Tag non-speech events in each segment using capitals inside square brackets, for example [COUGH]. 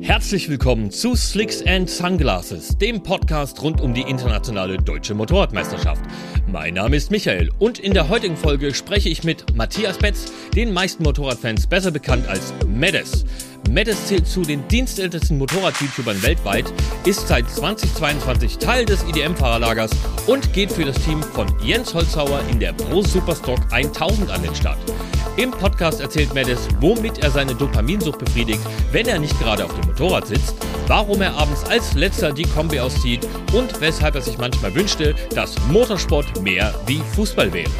Herzlich willkommen zu Slicks and Sunglasses, dem Podcast rund um die internationale deutsche Motorradmeisterschaft. Mein Name ist Michael und in der heutigen Folge spreche ich mit Matthias Betz, den meisten Motorradfans besser bekannt als Medes. Medes zählt zu den dienstältesten Motorrad-YouTubern weltweit, ist seit 2022 Teil des IDM-Fahrerlagers und geht für das Team von Jens Holzhauer in der Pro Superstock 1000 an den Start. Im Podcast erzählt Medes, womit er seine Dopaminsucht befriedigt, wenn er nicht gerade auf dem Motorrad sitzt, warum er abends als letzter die Kombi auszieht und weshalb er sich manchmal wünschte, dass Motorsport mehr wie Fußball wäre.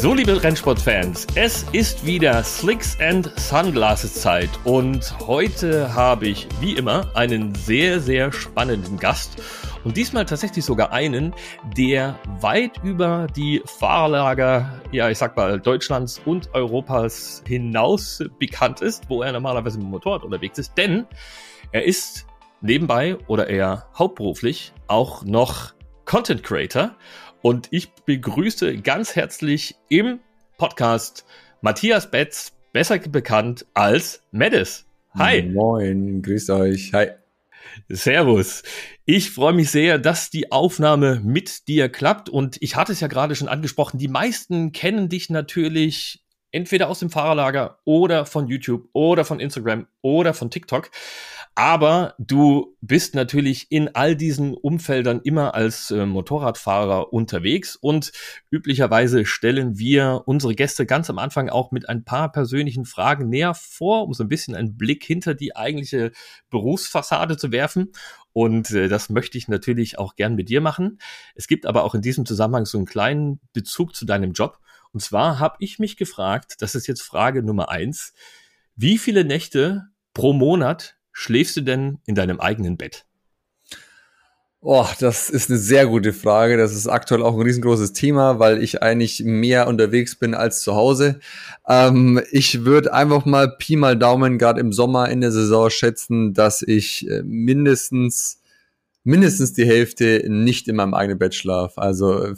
So, liebe Rennsportfans, es ist wieder Slicks and Sunglasses Zeit und heute habe ich wie immer einen sehr, sehr spannenden Gast und diesmal tatsächlich sogar einen, der weit über die Fahrerlager, ja, ich sag mal, Deutschlands und Europas hinaus bekannt ist, wo er normalerweise mit dem Motorrad unterwegs ist, denn er ist nebenbei oder eher hauptberuflich auch noch Content Creator und ich begrüße ganz herzlich im Podcast Matthias Betz, besser bekannt als Medes. Hi. Moin, grüßt euch. Hi. Servus. Ich freue mich sehr, dass die Aufnahme mit dir klappt. Und ich hatte es ja gerade schon angesprochen, die meisten kennen dich natürlich entweder aus dem Fahrerlager oder von YouTube oder von Instagram oder von TikTok. Aber du bist natürlich in all diesen Umfeldern immer als äh, Motorradfahrer unterwegs und üblicherweise stellen wir unsere Gäste ganz am Anfang auch mit ein paar persönlichen Fragen näher vor, um so ein bisschen einen Blick hinter die eigentliche Berufsfassade zu werfen. Und äh, das möchte ich natürlich auch gern mit dir machen. Es gibt aber auch in diesem Zusammenhang so einen kleinen Bezug zu deinem Job. Und zwar habe ich mich gefragt, das ist jetzt Frage Nummer eins, wie viele Nächte pro Monat schläfst du denn in deinem eigenen Bett? Oh, das ist eine sehr gute Frage. Das ist aktuell auch ein riesengroßes Thema, weil ich eigentlich mehr unterwegs bin als zu Hause. Ähm, ich würde einfach mal Pi mal Daumen gerade im Sommer in der Saison schätzen, dass ich äh, mindestens mindestens die Hälfte nicht in meinem eigenen Bett schlafe. Also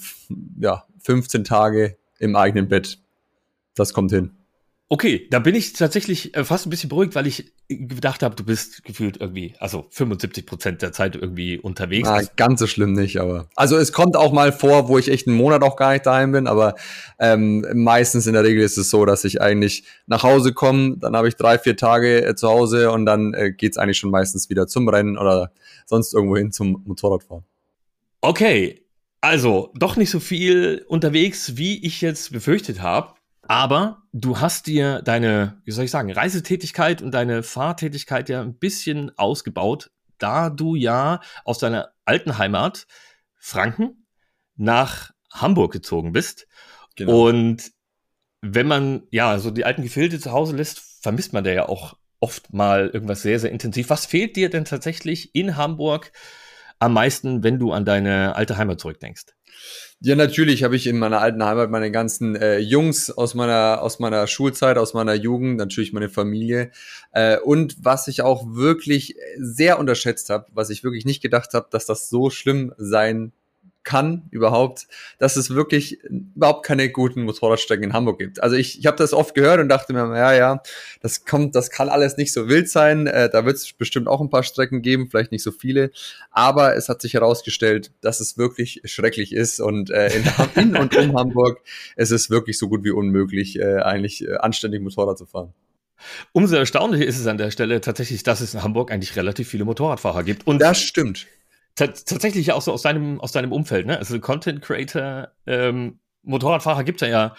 ja, 15 Tage im eigenen Bett. Das kommt hin. Okay, da bin ich tatsächlich äh, fast ein bisschen beruhigt, weil ich gedacht habe, du bist gefühlt irgendwie, also 75 Prozent der Zeit irgendwie unterwegs. Ah, ganz so schlimm nicht, aber. Also es kommt auch mal vor, wo ich echt einen Monat auch gar nicht daheim bin, aber ähm, meistens in der Regel ist es so, dass ich eigentlich nach Hause komme, dann habe ich drei, vier Tage äh, zu Hause und dann äh, geht eigentlich schon meistens wieder zum Rennen oder sonst irgendwo hin zum Motorradfahren. Okay, also doch nicht so viel unterwegs, wie ich jetzt befürchtet habe. Aber du hast dir deine, wie soll ich sagen, Reisetätigkeit und deine Fahrtätigkeit ja ein bisschen ausgebaut, da du ja aus deiner alten Heimat Franken nach Hamburg gezogen bist. Genau. Und wenn man ja so die alten Gefilde zu Hause lässt, vermisst man da ja auch oft mal irgendwas sehr, sehr intensiv. Was fehlt dir denn tatsächlich in Hamburg am meisten, wenn du an deine alte Heimat zurückdenkst? Ja, natürlich habe ich in meiner alten Heimat meine ganzen äh, Jungs aus meiner aus meiner Schulzeit, aus meiner Jugend, natürlich meine Familie. Äh, und was ich auch wirklich sehr unterschätzt habe, was ich wirklich nicht gedacht habe, dass das so schlimm sein kann überhaupt, dass es wirklich überhaupt keine guten Motorradstrecken in Hamburg gibt. Also ich, ich habe das oft gehört und dachte mir, ja, ja, das kommt, das kann alles nicht so wild sein. Äh, da wird es bestimmt auch ein paar Strecken geben, vielleicht nicht so viele. Aber es hat sich herausgestellt, dass es wirklich schrecklich ist und äh, in, [LAUGHS] in und um Hamburg es ist wirklich so gut wie unmöglich, äh, eigentlich äh, anständig Motorrad zu fahren. Umso erstaunlicher ist es an der Stelle tatsächlich, dass es in Hamburg eigentlich relativ viele Motorradfahrer gibt. Und das stimmt tatsächlich auch so aus deinem, aus deinem Umfeld, ne? Also Content Creator, ähm, Motorradfahrer gibt ja ja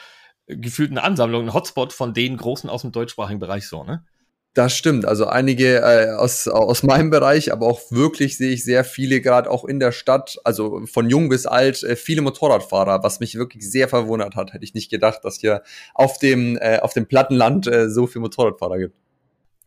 gefühlt eine Ansammlung, ein Hotspot von den Großen aus dem deutschsprachigen Bereich so, ne? Das stimmt. Also einige äh, aus, aus meinem Bereich, aber auch wirklich sehe ich sehr viele, gerade auch in der Stadt, also von jung bis alt, äh, viele Motorradfahrer, was mich wirklich sehr verwundert hat. Hätte ich nicht gedacht, dass hier auf dem, äh, auf dem Plattenland äh, so viele Motorradfahrer gibt.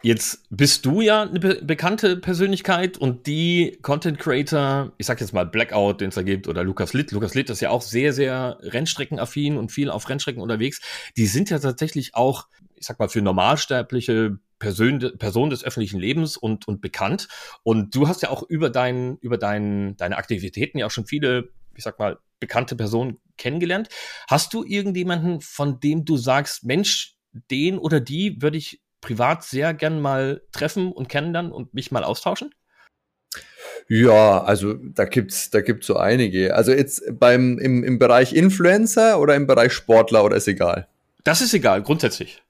Jetzt bist du ja eine be bekannte Persönlichkeit und die Content Creator, ich sag jetzt mal Blackout, den es da gibt, oder Lukas Litt. Lukas Litt ist ja auch sehr, sehr Rennstreckenaffin und viel auf Rennstrecken unterwegs. Die sind ja tatsächlich auch, ich sag mal, für normalsterbliche Person, Person des öffentlichen Lebens und, und bekannt. Und du hast ja auch über dein, über dein, deine Aktivitäten ja auch schon viele, ich sag mal, bekannte Personen kennengelernt. Hast du irgendjemanden, von dem du sagst, Mensch, den oder die würde ich privat sehr gern mal treffen und kennenlernen und mich mal austauschen? Ja, also da gibt's da gibt's so einige. Also jetzt beim im, im Bereich Influencer oder im Bereich Sportler oder ist egal? Das ist egal, grundsätzlich.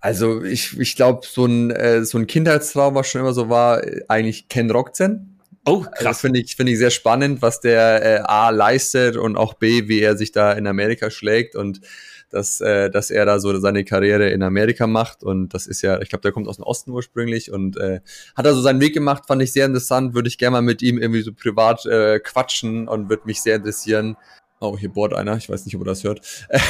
Also ich, ich glaube, so ein, äh, so ein Kindheitstraum, was schon immer so war, eigentlich Ken Rockzen. Oh, krass. Also finde ich, finde ich sehr spannend, was der äh, A leistet und auch B, wie er sich da in Amerika schlägt und dass, äh, dass er da so seine Karriere in Amerika macht. Und das ist ja, ich glaube, der kommt aus dem Osten ursprünglich und äh, hat also seinen Weg gemacht, fand ich sehr interessant. Würde ich gerne mal mit ihm irgendwie so privat äh, quatschen und würde mich sehr interessieren, Oh, hier bohrt einer. Ich weiß nicht, ob er das hört.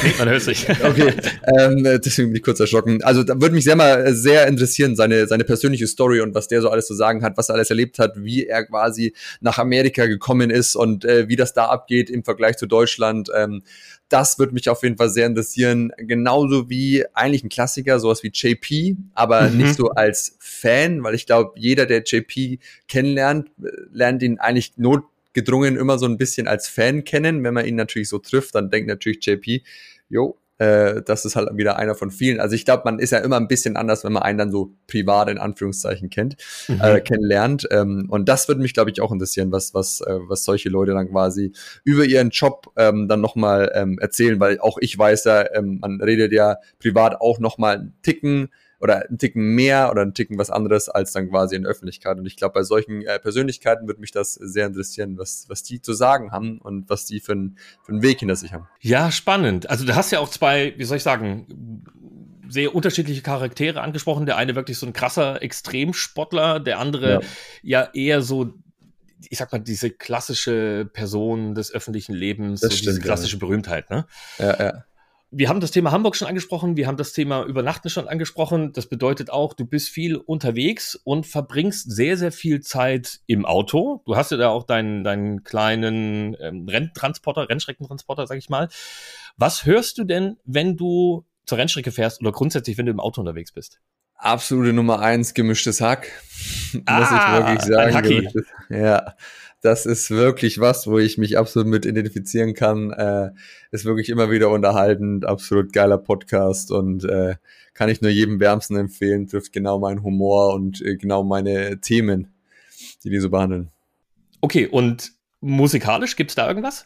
Nee, man hört sich. [LAUGHS] okay, ähm, deswegen bin ich kurz erschrocken. Also da würde mich sehr mal sehr interessieren, seine, seine persönliche Story und was der so alles zu sagen hat, was er alles erlebt hat, wie er quasi nach Amerika gekommen ist und äh, wie das da abgeht im Vergleich zu Deutschland. Ähm, das würde mich auf jeden Fall sehr interessieren. Genauso wie eigentlich ein Klassiker, sowas wie JP, aber mhm. nicht so als Fan, weil ich glaube, jeder, der JP kennenlernt, äh, lernt ihn eigentlich not gedrungen immer so ein bisschen als Fan kennen. Wenn man ihn natürlich so trifft, dann denkt natürlich JP, jo, äh, das ist halt wieder einer von vielen. Also ich glaube, man ist ja immer ein bisschen anders, wenn man einen dann so privat in Anführungszeichen kennt, mhm. äh, kennenlernt. Ähm, und das würde mich, glaube ich, auch interessieren, was, was, äh, was solche Leute dann quasi über ihren Job ähm, dann nochmal ähm, erzählen, weil auch ich weiß ja, ähm, man redet ja privat auch nochmal einen Ticken oder einen Ticken mehr oder einen Ticken was anderes als dann quasi in der Öffentlichkeit. Und ich glaube, bei solchen äh, Persönlichkeiten würde mich das sehr interessieren, was, was die zu sagen haben und was die für, ein, für einen Weg hinter sich haben. Ja, spannend. Also du hast ja auch zwei, wie soll ich sagen, sehr unterschiedliche Charaktere angesprochen. Der eine wirklich so ein krasser Extremsportler, der andere ja, ja eher so ich sag mal, diese klassische Person des öffentlichen Lebens, das so stimmt, diese klassische ja. Berühmtheit, ne? Ja, ja wir haben das Thema Hamburg schon angesprochen, wir haben das Thema Übernachten schon angesprochen. Das bedeutet auch, du bist viel unterwegs und verbringst sehr, sehr viel Zeit im Auto. Du hast ja da auch deinen, deinen kleinen ähm, Renntransporter, Rennstreckentransporter, sag ich mal. Was hörst du denn, wenn du zur Rennstrecke fährst oder grundsätzlich, wenn du im Auto unterwegs bist? Absolute Nummer eins, gemischtes Hack. Ah, [LAUGHS] muss ich wirklich sagen. Ja das ist wirklich was, wo ich mich absolut mit identifizieren kann. Äh, ist wirklich immer wieder unterhaltend, absolut geiler Podcast und äh, kann ich nur jedem wärmsten empfehlen, trifft genau meinen Humor und äh, genau meine Themen, die die so behandeln. Okay, und musikalisch gibt's da irgendwas?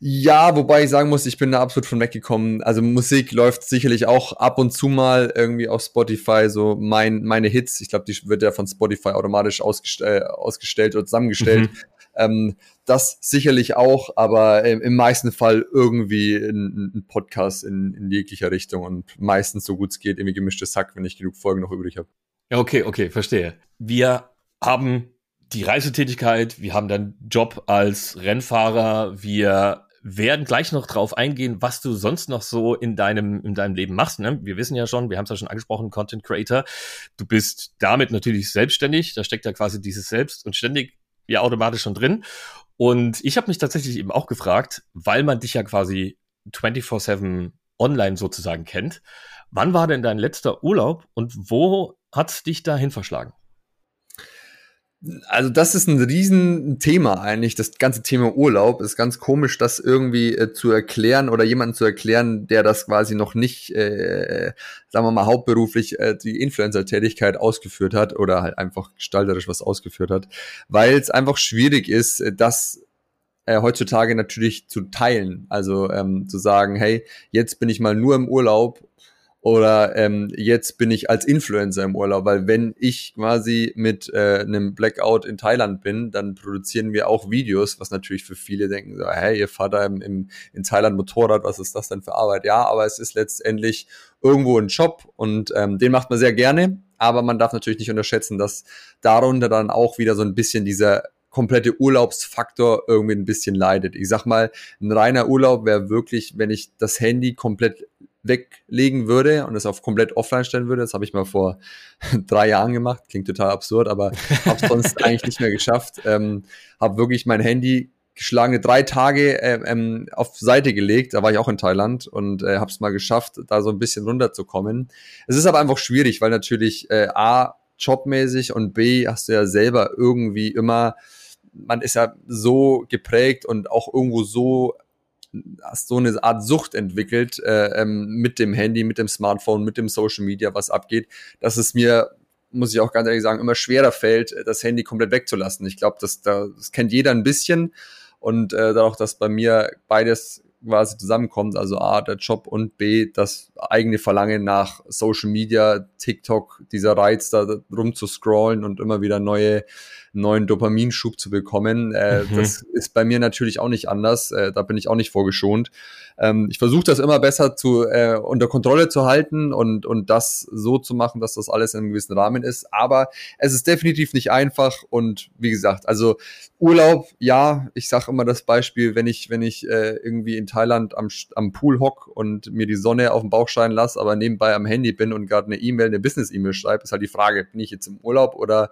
Ja, wobei ich sagen muss, ich bin da absolut von weggekommen. Also Musik läuft sicherlich auch ab und zu mal irgendwie auf Spotify, so mein, meine Hits. Ich glaube, die wird ja von Spotify automatisch ausgestell, äh, ausgestellt oder zusammengestellt. Mhm. Ähm, das sicherlich auch, aber im, meisten Fall irgendwie ein, ein Podcast in, in, jeglicher Richtung und meistens so gut es geht, irgendwie gemischtes Hack, wenn ich genug Folgen noch übrig habe. Ja, okay, okay, verstehe. Wir haben die Reisetätigkeit, wir haben deinen Job als Rennfahrer, wir werden gleich noch drauf eingehen, was du sonst noch so in deinem, in deinem Leben machst. Ne? Wir wissen ja schon, wir haben es ja schon angesprochen, Content Creator. Du bist damit natürlich selbstständig. Da steckt ja quasi dieses Selbst und ständig ja automatisch schon drin. Und ich habe mich tatsächlich eben auch gefragt, weil man dich ja quasi 24-7 online sozusagen kennt. Wann war denn dein letzter Urlaub und wo hat dich dahin verschlagen? Also das ist ein Riesenthema eigentlich, das ganze Thema Urlaub. Ist ganz komisch, das irgendwie äh, zu erklären oder jemanden zu erklären, der das quasi noch nicht, äh, sagen wir mal, hauptberuflich äh, die Influencer-Tätigkeit ausgeführt hat oder halt einfach gestalterisch was ausgeführt hat, weil es einfach schwierig ist, äh, das äh, heutzutage natürlich zu teilen. Also ähm, zu sagen, hey, jetzt bin ich mal nur im Urlaub oder ähm, jetzt bin ich als Influencer im Urlaub, weil wenn ich quasi mit äh, einem Blackout in Thailand bin, dann produzieren wir auch Videos, was natürlich für viele denken, so, hey, ihr fahrt da im, im, in Thailand Motorrad, was ist das denn für Arbeit? Ja, aber es ist letztendlich irgendwo ein Job und ähm, den macht man sehr gerne, aber man darf natürlich nicht unterschätzen, dass darunter dann auch wieder so ein bisschen dieser komplette Urlaubsfaktor irgendwie ein bisschen leidet. Ich sag mal, ein reiner Urlaub wäre wirklich, wenn ich das Handy komplett weglegen würde und es auf komplett offline stellen würde. Das habe ich mal vor [LAUGHS] drei Jahren gemacht. Klingt total absurd, aber habe es sonst [LAUGHS] eigentlich nicht mehr geschafft. Ähm, habe wirklich mein Handy geschlagene drei Tage äh, ähm, auf Seite gelegt. Da war ich auch in Thailand und äh, habe es mal geschafft, da so ein bisschen runterzukommen. Es ist aber einfach schwierig, weil natürlich äh, A, jobmäßig und B, hast du ja selber irgendwie immer, man ist ja so geprägt und auch irgendwo so hast so eine Art Sucht entwickelt äh, ähm, mit dem Handy, mit dem Smartphone, mit dem Social Media, was abgeht, dass es mir muss ich auch ganz ehrlich sagen, immer schwerer fällt, das Handy komplett wegzulassen. Ich glaube, das, das kennt jeder ein bisschen. Und äh, dadurch, dass bei mir beides quasi zusammenkommt, also A, der Job und B, das eigene Verlangen nach Social Media, TikTok, dieser Reiz da rum zu scrollen und immer wieder neue neuen Dopaminschub zu bekommen. Äh, mhm. Das ist bei mir natürlich auch nicht anders. Äh, da bin ich auch nicht vorgeschont. Ähm, ich versuche das immer besser zu äh, unter Kontrolle zu halten und und das so zu machen, dass das alles in einem gewissen Rahmen ist. Aber es ist definitiv nicht einfach und wie gesagt, also Urlaub, ja, ich sage immer das Beispiel, wenn ich wenn ich äh, irgendwie in Thailand am am Pool hock und mir die Sonne auf den Bauch scheinen lasse, aber nebenbei am Handy bin und gerade eine E-Mail, eine Business-E-Mail schreibe, ist halt die Frage, bin ich jetzt im Urlaub oder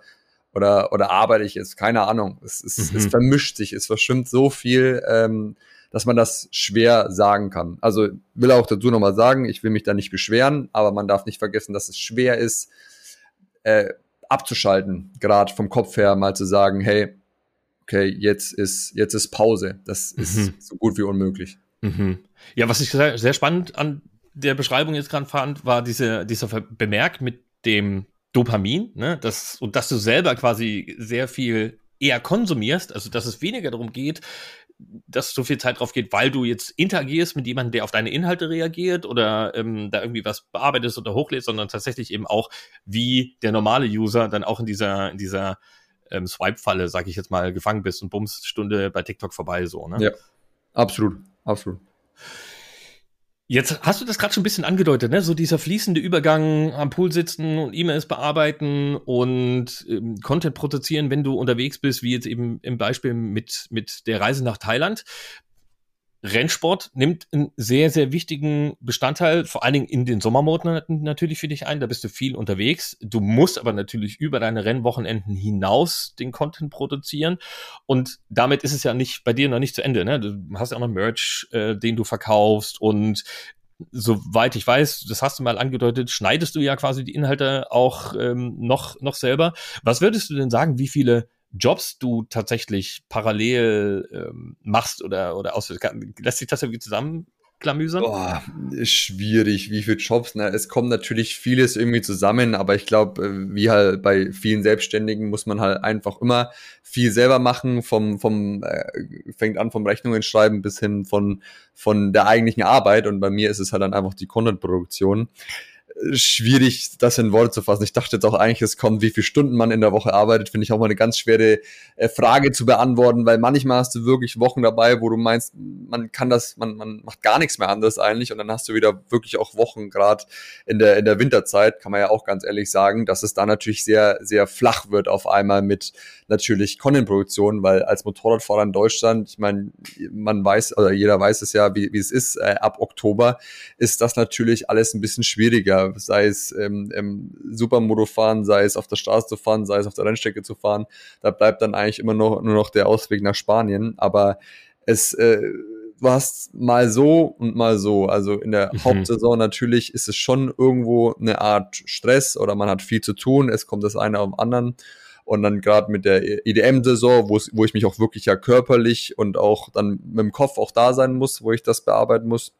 oder, oder arbeite ich jetzt? Keine Ahnung. Es, es, mhm. es vermischt sich, es verschwimmt so viel, ähm, dass man das schwer sagen kann. Also will auch dazu nochmal sagen, ich will mich da nicht beschweren, aber man darf nicht vergessen, dass es schwer ist, äh, abzuschalten, gerade vom Kopf her mal zu sagen, hey, okay, jetzt ist, jetzt ist Pause. Das ist mhm. so gut wie unmöglich. Mhm. Ja, was ich sehr, sehr spannend an der Beschreibung jetzt gerade fand, war diese, dieser Bemerk mit dem Dopamin, ne? Das, und dass du selber quasi sehr viel eher konsumierst, also dass es weniger darum geht, dass so viel Zeit drauf geht, weil du jetzt interagierst mit jemandem, der auf deine Inhalte reagiert oder ähm, da irgendwie was bearbeitest oder hochlädst, sondern tatsächlich eben auch, wie der normale User dann auch in dieser, in dieser ähm, Swipe-Falle, sag ich jetzt mal, gefangen bist und bums, Stunde bei TikTok vorbei, so, ne? Ja, absolut, absolut. Jetzt hast du das gerade schon ein bisschen angedeutet, ne? So dieser fließende Übergang am Pool sitzen und E-Mails bearbeiten und ähm, Content produzieren, wenn du unterwegs bist, wie jetzt eben im Beispiel mit, mit der Reise nach Thailand. Rennsport nimmt einen sehr, sehr wichtigen Bestandteil, vor allen Dingen in den Sommermonaten natürlich für dich ein. Da bist du viel unterwegs. Du musst aber natürlich über deine Rennwochenenden hinaus den Content produzieren. Und damit ist es ja nicht bei dir noch nicht zu Ende. Ne? Du hast ja auch noch Merch, äh, den du verkaufst und soweit ich weiß, das hast du mal angedeutet, schneidest du ja quasi die Inhalte auch ähm, noch, noch selber. Was würdest du denn sagen, wie viele Jobs du tatsächlich parallel ähm, machst oder, oder ausführst. Lässt sich das irgendwie zusammen klamüsern? Boah, ist schwierig, wie viele Jobs. Ne? Es kommt natürlich vieles irgendwie zusammen, aber ich glaube, äh, wie halt bei vielen Selbstständigen muss man halt einfach immer viel selber machen, vom, vom äh, fängt an vom Rechnungen schreiben bis hin von, von der eigentlichen Arbeit und bei mir ist es halt dann einfach die Content-Produktion schwierig, das in Worte zu fassen. Ich dachte jetzt auch eigentlich, es kommt, wie viele Stunden man in der Woche arbeitet, finde ich auch mal eine ganz schwere äh, Frage zu beantworten, weil manchmal hast du wirklich Wochen dabei, wo du meinst, man kann das, man, man macht gar nichts mehr anderes eigentlich und dann hast du wieder wirklich auch Wochen, gerade in der, in der Winterzeit, kann man ja auch ganz ehrlich sagen, dass es da natürlich sehr, sehr flach wird auf einmal mit natürlich Content-Produktion, weil als Motorradfahrer in Deutschland, ich meine, man weiß, oder jeder weiß es ja, wie, wie es ist, äh, ab Oktober ist das natürlich alles ein bisschen schwieriger sei es ähm, im Supermoto fahren, sei es auf der Straße zu fahren, sei es auf der Rennstrecke zu fahren. Da bleibt dann eigentlich immer noch, nur noch der Ausweg nach Spanien. Aber es, äh, du hast mal so und mal so. Also in der mhm. Hauptsaison natürlich ist es schon irgendwo eine Art Stress oder man hat viel zu tun. Es kommt das eine auf dem anderen. Und dann gerade mit der EDM-Saison, wo ich mich auch wirklich ja körperlich und auch dann mit dem Kopf auch da sein muss, wo ich das bearbeiten muss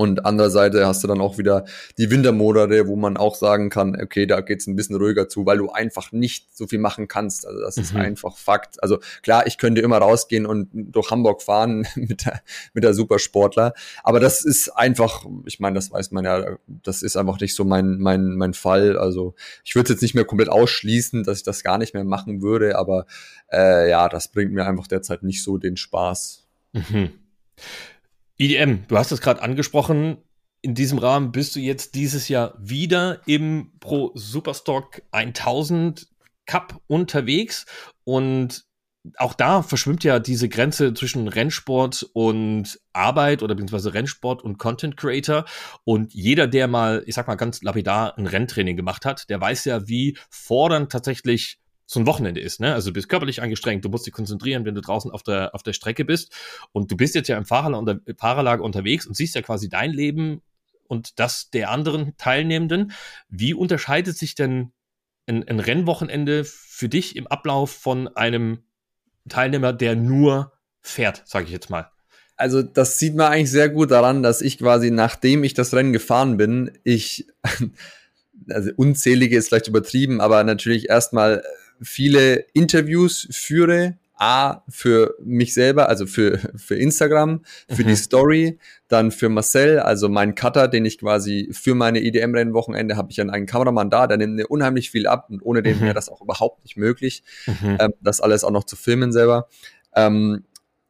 und andererseits hast du dann auch wieder die Wintermonate, wo man auch sagen kann, okay, da geht's ein bisschen ruhiger zu, weil du einfach nicht so viel machen kannst. Also das mhm. ist einfach Fakt. Also klar, ich könnte immer rausgehen und durch Hamburg fahren [LAUGHS] mit der, mit der Supersportler. Aber das ist einfach, ich meine, das weiß man ja, das ist einfach nicht so mein, mein, mein Fall. Also ich würde es jetzt nicht mehr komplett ausschließen, dass ich das gar nicht mehr machen würde, aber äh, ja, das bringt mir einfach derzeit nicht so den Spaß. Mhm. EDM, du hast es gerade angesprochen. In diesem Rahmen bist du jetzt dieses Jahr wieder im Pro Superstock 1000 Cup unterwegs und auch da verschwimmt ja diese Grenze zwischen Rennsport und Arbeit oder beziehungsweise Rennsport und Content Creator. Und jeder, der mal, ich sag mal ganz lapidar, ein Renntraining gemacht hat, der weiß ja, wie fordernd tatsächlich so ein Wochenende ist. Ne? Also du bist körperlich angestrengt, du musst dich konzentrieren, wenn du draußen auf der, auf der Strecke bist. Und du bist jetzt ja im Fahrerlager, unter, Fahrerlager unterwegs und siehst ja quasi dein Leben und das der anderen Teilnehmenden. Wie unterscheidet sich denn ein, ein Rennwochenende für dich im Ablauf von einem Teilnehmer, der nur fährt, sage ich jetzt mal? also das sieht man eigentlich sehr gut daran, dass ich quasi, nachdem ich das Rennen gefahren bin, ich, [LAUGHS] also unzählige ist vielleicht übertrieben, aber natürlich erstmal viele Interviews führe, A, für mich selber, also für, für Instagram, für mhm. die Story, dann für Marcel, also mein Cutter, den ich quasi für meine EDM-Rennwochenende habe ich dann einen Kameramann da, der nimmt mir unheimlich viel ab und ohne den mhm. wäre das auch überhaupt nicht möglich, mhm. ähm, das alles auch noch zu filmen selber. Ähm,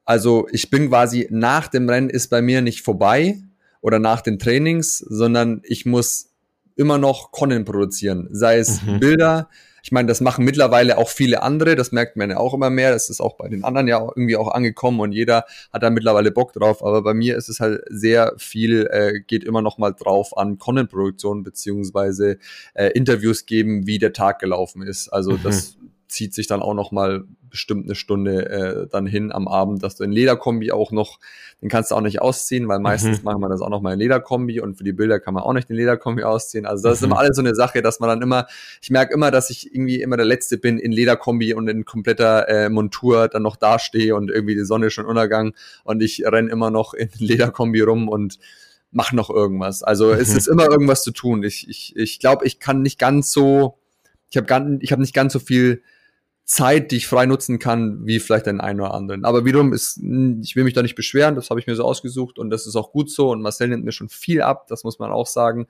also ich bin quasi nach dem Rennen ist bei mir nicht vorbei oder nach den Trainings, sondern ich muss immer noch Content produzieren, sei es mhm. Bilder, ich meine, das machen mittlerweile auch viele andere, das merkt man ja auch immer mehr. Das ist auch bei den anderen ja irgendwie auch angekommen und jeder hat da mittlerweile Bock drauf. Aber bei mir ist es halt sehr viel, äh, geht immer noch mal drauf an Content-Produktion beziehungsweise äh, Interviews geben, wie der Tag gelaufen ist. Also mhm. das zieht sich dann auch noch mal bestimmt eine Stunde äh, dann hin am Abend, dass du in Lederkombi auch noch, den kannst du auch nicht ausziehen, weil meistens mhm. machen wir das auch noch mal in Lederkombi und für die Bilder kann man auch nicht den Lederkombi ausziehen. Also das mhm. ist immer alles so eine Sache, dass man dann immer, ich merke immer, dass ich irgendwie immer der Letzte bin in Lederkombi und in kompletter äh, Montur dann noch dastehe und irgendwie die Sonne schon untergang und ich renn immer noch in [LAUGHS] Lederkombi rum und mach noch irgendwas. Also mhm. es ist immer irgendwas zu tun. Ich, ich, ich glaube, ich kann nicht ganz so, ich habe ich hab nicht ganz so viel Zeit, die ich frei nutzen kann, wie vielleicht den einen oder anderen. Aber wiederum ist, ich will mich da nicht beschweren, das habe ich mir so ausgesucht und das ist auch gut so und Marcel nimmt mir schon viel ab, das muss man auch sagen.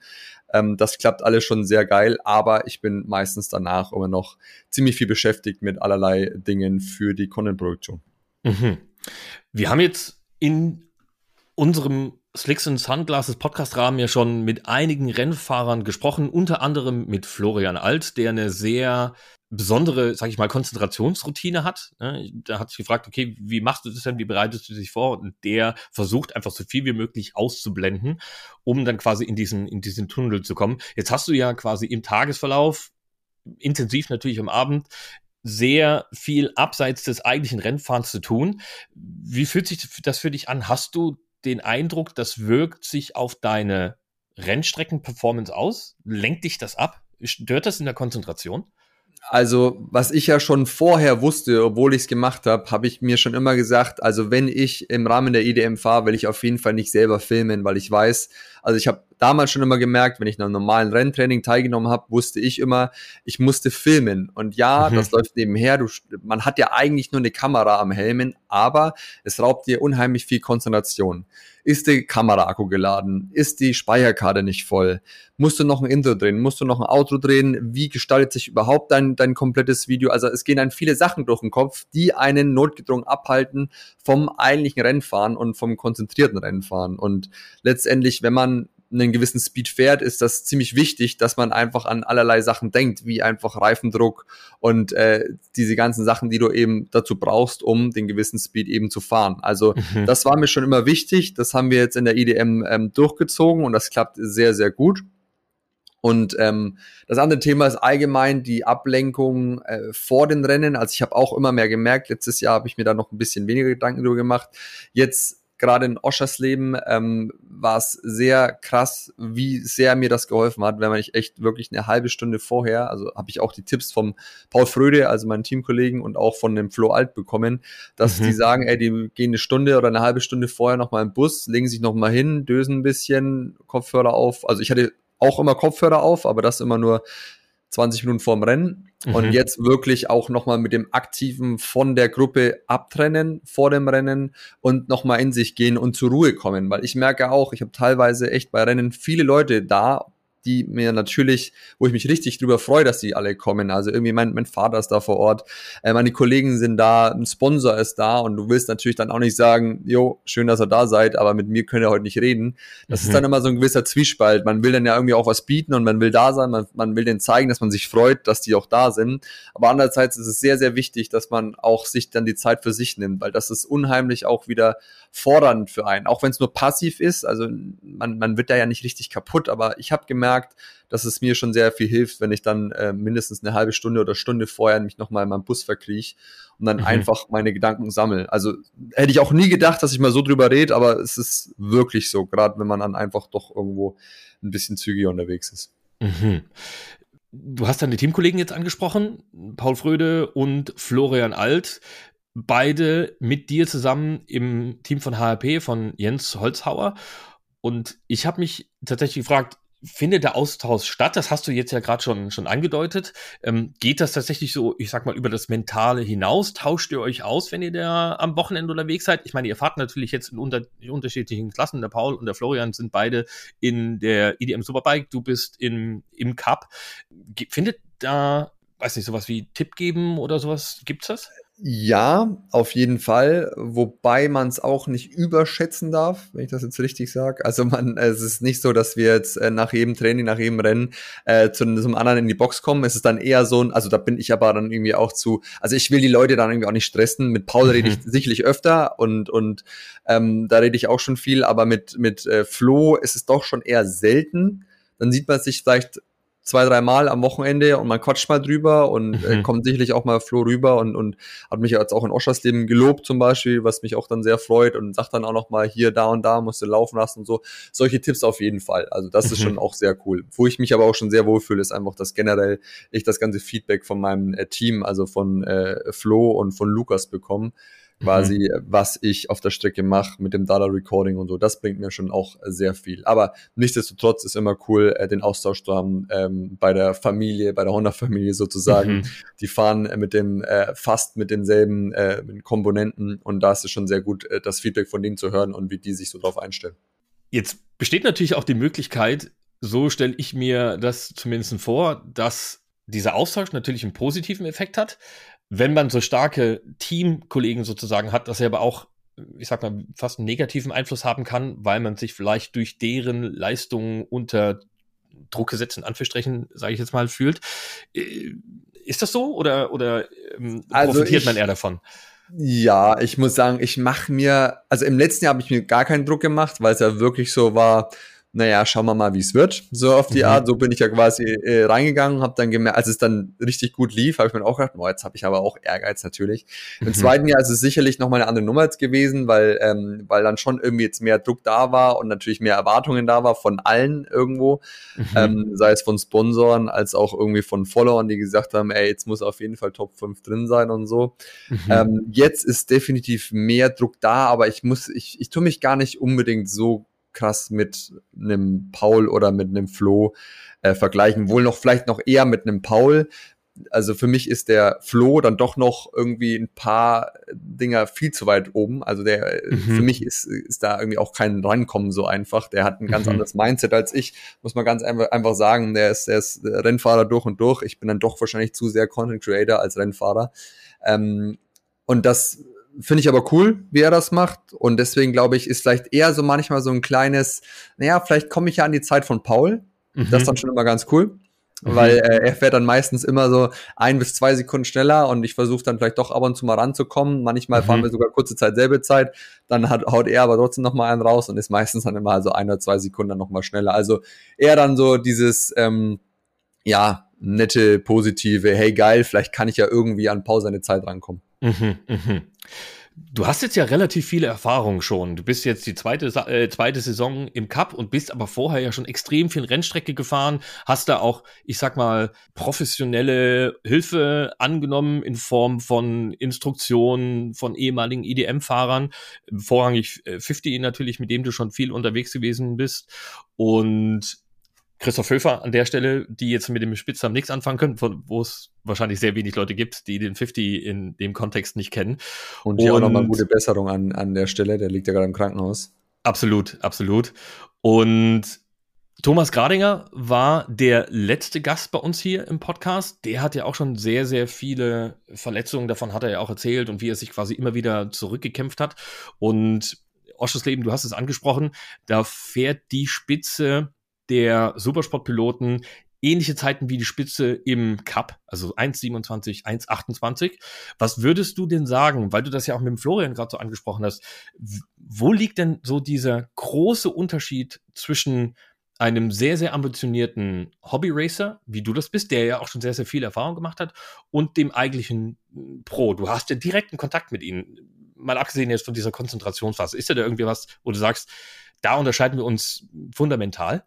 Ähm, das klappt alles schon sehr geil, aber ich bin meistens danach immer noch ziemlich viel beschäftigt mit allerlei Dingen für die Content-Produktion. Mhm. Wir haben jetzt in unserem Slicks and Sunglasses Podcast-Rahmen ja schon mit einigen Rennfahrern gesprochen, unter anderem mit Florian Alt, der eine sehr besondere, sag ich mal, Konzentrationsroutine hat. Ne? Da hat sich gefragt, okay, wie machst du das denn, wie bereitest du dich vor? Und der versucht einfach so viel wie möglich auszublenden, um dann quasi in diesen, in diesen Tunnel zu kommen. Jetzt hast du ja quasi im Tagesverlauf, intensiv natürlich am Abend, sehr viel abseits des eigentlichen Rennfahrens zu tun. Wie fühlt sich das für dich an? Hast du den Eindruck, das wirkt sich auf deine Rennstreckenperformance aus? Lenkt dich das ab? Stört das in der Konzentration? Also, was ich ja schon vorher wusste, obwohl ich es gemacht habe, habe ich mir schon immer gesagt, also wenn ich im Rahmen der IDM fahre, will ich auf jeden Fall nicht selber filmen, weil ich weiß, also ich habe damals schon immer gemerkt, wenn ich in einem normalen Renntraining teilgenommen habe, wusste ich immer, ich musste filmen. Und ja, mhm. das läuft nebenher. Du, man hat ja eigentlich nur eine Kamera am Helmen, aber es raubt dir unheimlich viel Konzentration. Ist die Kameraakku geladen? Ist die Speicherkarte nicht voll? Musst du noch ein Intro drehen? Musst du noch ein Outro drehen? Wie gestaltet sich überhaupt dein, dein komplettes Video? Also es gehen dann viele Sachen durch den Kopf, die einen notgedrungen abhalten vom eigentlichen Rennfahren und vom konzentrierten Rennfahren. Und letztendlich, wenn man einen gewissen Speed fährt, ist das ziemlich wichtig, dass man einfach an allerlei Sachen denkt, wie einfach Reifendruck und äh, diese ganzen Sachen, die du eben dazu brauchst, um den gewissen Speed eben zu fahren. Also mhm. das war mir schon immer wichtig. Das haben wir jetzt in der IDM ähm, durchgezogen und das klappt sehr, sehr gut. Und ähm, das andere Thema ist allgemein die Ablenkung äh, vor den Rennen. Also ich habe auch immer mehr gemerkt, letztes Jahr habe ich mir da noch ein bisschen weniger Gedanken darüber gemacht. Jetzt gerade in Oschers Leben ähm, war es sehr krass, wie sehr mir das geholfen hat, wenn man nicht echt wirklich eine halbe Stunde vorher, also habe ich auch die Tipps vom Paul Fröde, also meinen Teamkollegen und auch von dem Flo Alt bekommen, dass mhm. die sagen, ey, die gehen eine Stunde oder eine halbe Stunde vorher nochmal im Bus, legen sich nochmal hin, dösen ein bisschen, Kopfhörer auf. Also ich hatte auch immer Kopfhörer auf, aber das immer nur 20 Minuten vorm Rennen mhm. und jetzt wirklich auch nochmal mit dem Aktiven von der Gruppe abtrennen vor dem Rennen und nochmal in sich gehen und zur Ruhe kommen, weil ich merke auch, ich habe teilweise echt bei Rennen viele Leute da, die mir natürlich, wo ich mich richtig drüber freue, dass die alle kommen. Also irgendwie mein, mein Vater ist da vor Ort, äh, meine Kollegen sind da, ein Sponsor ist da und du willst natürlich dann auch nicht sagen, jo, schön, dass ihr da seid, aber mit mir könnt ihr heute nicht reden. Das mhm. ist dann immer so ein gewisser Zwiespalt. Man will dann ja irgendwie auch was bieten und man will da sein, man, man will denen zeigen, dass man sich freut, dass die auch da sind. Aber andererseits ist es sehr, sehr wichtig, dass man auch sich dann die Zeit für sich nimmt, weil das ist unheimlich auch wieder fordernd für einen, auch wenn es nur passiv ist. Also man, man wird da ja nicht richtig kaputt, aber ich habe gemerkt, dass es mir schon sehr viel hilft, wenn ich dann äh, mindestens eine halbe Stunde oder Stunde vorher mich nochmal in meinem Bus verkriech und dann mhm. einfach meine Gedanken sammle. Also hätte ich auch nie gedacht, dass ich mal so drüber rede, aber es ist wirklich so, gerade wenn man dann einfach doch irgendwo ein bisschen zügiger unterwegs ist. Mhm. Du hast deine Teamkollegen jetzt angesprochen, Paul Fröde und Florian Alt beide mit dir zusammen im Team von HRP von Jens Holzhauer. Und ich habe mich tatsächlich gefragt, findet der Austausch statt? Das hast du jetzt ja gerade schon, schon angedeutet. Ähm, geht das tatsächlich so, ich sag mal, über das Mentale hinaus? Tauscht ihr euch aus, wenn ihr da am Wochenende unterwegs seid? Ich meine, ihr fahrt natürlich jetzt in, unter, unterschiedlichen Klassen. Der Paul und der Florian sind beide in der EDM Superbike. Du bist in, im Cup. Findet da, weiß nicht, sowas wie Tipp geben oder sowas? Gibt's das? Ja, auf jeden Fall, wobei man es auch nicht überschätzen darf, wenn ich das jetzt richtig sage. Also man, es ist nicht so, dass wir jetzt äh, nach jedem Training, nach jedem Rennen äh, zu, einem anderen in die Box kommen. Es ist dann eher so ein, also da bin ich aber dann irgendwie auch zu, also ich will die Leute dann irgendwie auch nicht stressen. Mit Paul rede ich mhm. sicherlich öfter und und ähm, da rede ich auch schon viel, aber mit mit äh, Flo ist es doch schon eher selten. Dann sieht man sich vielleicht zwei, drei Mal am Wochenende und man quatscht mal drüber und äh, mhm. kommt sicherlich auch mal Flo rüber und, und hat mich jetzt auch in Oschersleben gelobt zum Beispiel, was mich auch dann sehr freut und sagt dann auch noch mal hier, da und da musst du laufen lassen und so. Solche Tipps auf jeden Fall. Also das mhm. ist schon auch sehr cool. Wo ich mich aber auch schon sehr wohlfühle, ist einfach, dass generell ich das ganze Feedback von meinem äh, Team, also von äh, Flo und von Lukas bekomme quasi, mhm. was ich auf der Strecke mache mit dem Data Recording und so. Das bringt mir schon auch sehr viel. Aber nichtsdestotrotz ist immer cool, äh, den Austausch zu haben ähm, bei der Familie, bei der Honda-Familie sozusagen. Mhm. Die fahren mit dem äh, fast mit denselben äh, Komponenten und da ist es schon sehr gut, äh, das Feedback von denen zu hören und wie die sich so drauf einstellen. Jetzt besteht natürlich auch die Möglichkeit, so stelle ich mir das zumindest vor, dass dieser Austausch natürlich einen positiven Effekt hat wenn man so starke Teamkollegen sozusagen hat, dass er aber auch, ich sag mal, fast einen negativen Einfluss haben kann, weil man sich vielleicht durch deren Leistungen unter Druck gesetzt, in Anführungsstrichen, sage ich jetzt mal, fühlt. Äh, ist das so oder, oder ähm, also profitiert ich, man eher davon? Ja, ich muss sagen, ich mache mir, also im letzten Jahr habe ich mir gar keinen Druck gemacht, weil es ja wirklich so war, naja, schauen wir mal, wie es wird. So auf die mhm. Art, so bin ich ja quasi äh, reingegangen, habe dann gemerkt, als es dann richtig gut lief, habe ich mir auch gedacht, boah, jetzt habe ich aber auch Ehrgeiz natürlich. Mhm. Im zweiten Jahr ist es sicherlich nochmal eine andere Nummer jetzt gewesen, weil, ähm, weil dann schon irgendwie jetzt mehr Druck da war und natürlich mehr Erwartungen da war von allen irgendwo, mhm. ähm, sei es von Sponsoren als auch irgendwie von Followern, die gesagt haben, ey, jetzt muss auf jeden Fall Top 5 drin sein und so. Mhm. Ähm, jetzt ist definitiv mehr Druck da, aber ich muss, ich, ich tue mich gar nicht unbedingt so krass mit einem Paul oder mit einem Flo äh, vergleichen. Wohl noch vielleicht noch eher mit einem Paul. Also für mich ist der Flo dann doch noch irgendwie ein paar Dinger viel zu weit oben. Also der mhm. für mich ist, ist da irgendwie auch kein Rankommen so einfach. Der hat ein ganz mhm. anderes Mindset als ich, muss man ganz einfach, einfach sagen. Der ist, der ist Rennfahrer durch und durch. Ich bin dann doch wahrscheinlich zu sehr Content Creator als Rennfahrer. Ähm, und das Finde ich aber cool, wie er das macht. Und deswegen glaube ich, ist vielleicht eher so manchmal so ein kleines, naja, vielleicht komme ich ja an die Zeit von Paul. Mhm. Das ist dann schon immer ganz cool. Mhm. Weil äh, er fährt dann meistens immer so ein bis zwei Sekunden schneller und ich versuche dann vielleicht doch ab und zu mal ranzukommen. Manchmal mhm. fahren wir sogar kurze Zeit selbe Zeit, dann hat, haut er aber trotzdem noch mal einen raus und ist meistens dann immer so ein oder zwei Sekunden dann noch mal schneller. Also eher dann so dieses, ähm, ja, nette, positive, hey geil, vielleicht kann ich ja irgendwie an Paul seine Zeit rankommen. Mhm, mhm. Du hast jetzt ja relativ viele Erfahrungen schon. Du bist jetzt die zweite, äh, zweite Saison im Cup und bist aber vorher ja schon extrem viel Rennstrecke gefahren. Hast da auch, ich sag mal, professionelle Hilfe angenommen in Form von Instruktionen von ehemaligen IDM-Fahrern. Vorrangig äh, 50 natürlich, mit dem du schon viel unterwegs gewesen bist. Und Christoph Höfer an der Stelle, die jetzt mit dem Spitznamen nichts anfangen können, wo es wahrscheinlich sehr wenig Leute gibt, die den 50 in dem Kontext nicht kennen. Und hier Und, auch nochmal gute Besserung an, an der Stelle, der liegt ja gerade im Krankenhaus. Absolut, absolut. Und Thomas Gradinger war der letzte Gast bei uns hier im Podcast. Der hat ja auch schon sehr, sehr viele Verletzungen, davon hat er ja auch erzählt und wie er sich quasi immer wieder zurückgekämpft hat. Und Oschersleben, du hast es angesprochen, da fährt die Spitze der Supersportpiloten ähnliche Zeiten wie die Spitze im Cup, also 1,27, 1,28. Was würdest du denn sagen, weil du das ja auch mit dem Florian gerade so angesprochen hast, wo liegt denn so dieser große Unterschied zwischen einem sehr, sehr ambitionierten Hobby-Racer, wie du das bist, der ja auch schon sehr, sehr viel Erfahrung gemacht hat, und dem eigentlichen Pro. Du hast ja direkten Kontakt mit ihnen. Mal abgesehen jetzt von dieser Konzentrationsphase. Ist ja da irgendwie was, wo du sagst, da unterscheiden wir uns fundamental?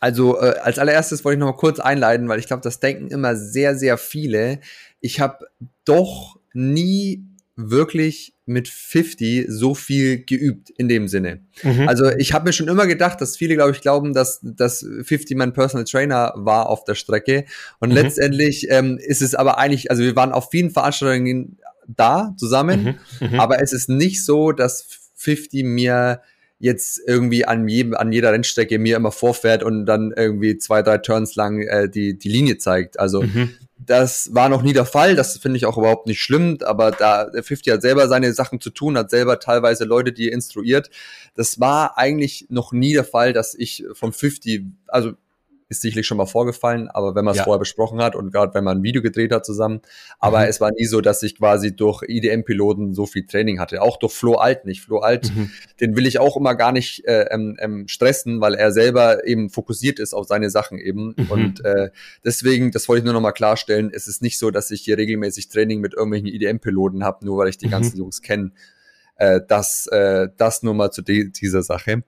Also äh, als allererstes wollte ich noch mal kurz einleiten, weil ich glaube, das denken immer sehr, sehr viele. Ich habe doch nie wirklich mit 50 so viel geübt in dem Sinne. Mhm. Also ich habe mir schon immer gedacht, dass viele, glaube ich, glauben, dass, dass 50 mein Personal Trainer war auf der Strecke. Und mhm. letztendlich ähm, ist es aber eigentlich, also wir waren auf vielen Veranstaltungen da zusammen, mhm. mhm. aber es ist nicht so, dass 50 mir jetzt irgendwie an jedem, an jeder Rennstrecke mir immer vorfährt und dann irgendwie zwei, drei Turns lang äh, die, die Linie zeigt. Also mhm. das war noch nie der Fall. Das finde ich auch überhaupt nicht schlimm. Aber da der 50 hat selber seine Sachen zu tun, hat selber teilweise Leute, die er instruiert. Das war eigentlich noch nie der Fall, dass ich vom 50, also ist sicherlich schon mal vorgefallen, aber wenn man es ja. vorher besprochen hat und gerade wenn man ein Video gedreht hat zusammen, aber mhm. es war nie so, dass ich quasi durch IDM-Piloten so viel Training hatte. Auch durch Flo Alt nicht. Flo Alt, mhm. den will ich auch immer gar nicht äh, ähm, ähm, stressen, weil er selber eben fokussiert ist auf seine Sachen eben. Mhm. Und äh, deswegen, das wollte ich nur noch mal klarstellen, es ist nicht so, dass ich hier regelmäßig Training mit irgendwelchen IDM-Piloten habe, nur weil ich die mhm. ganzen Jungs kenne. Äh, das, äh, das nur mal zu dieser Sache.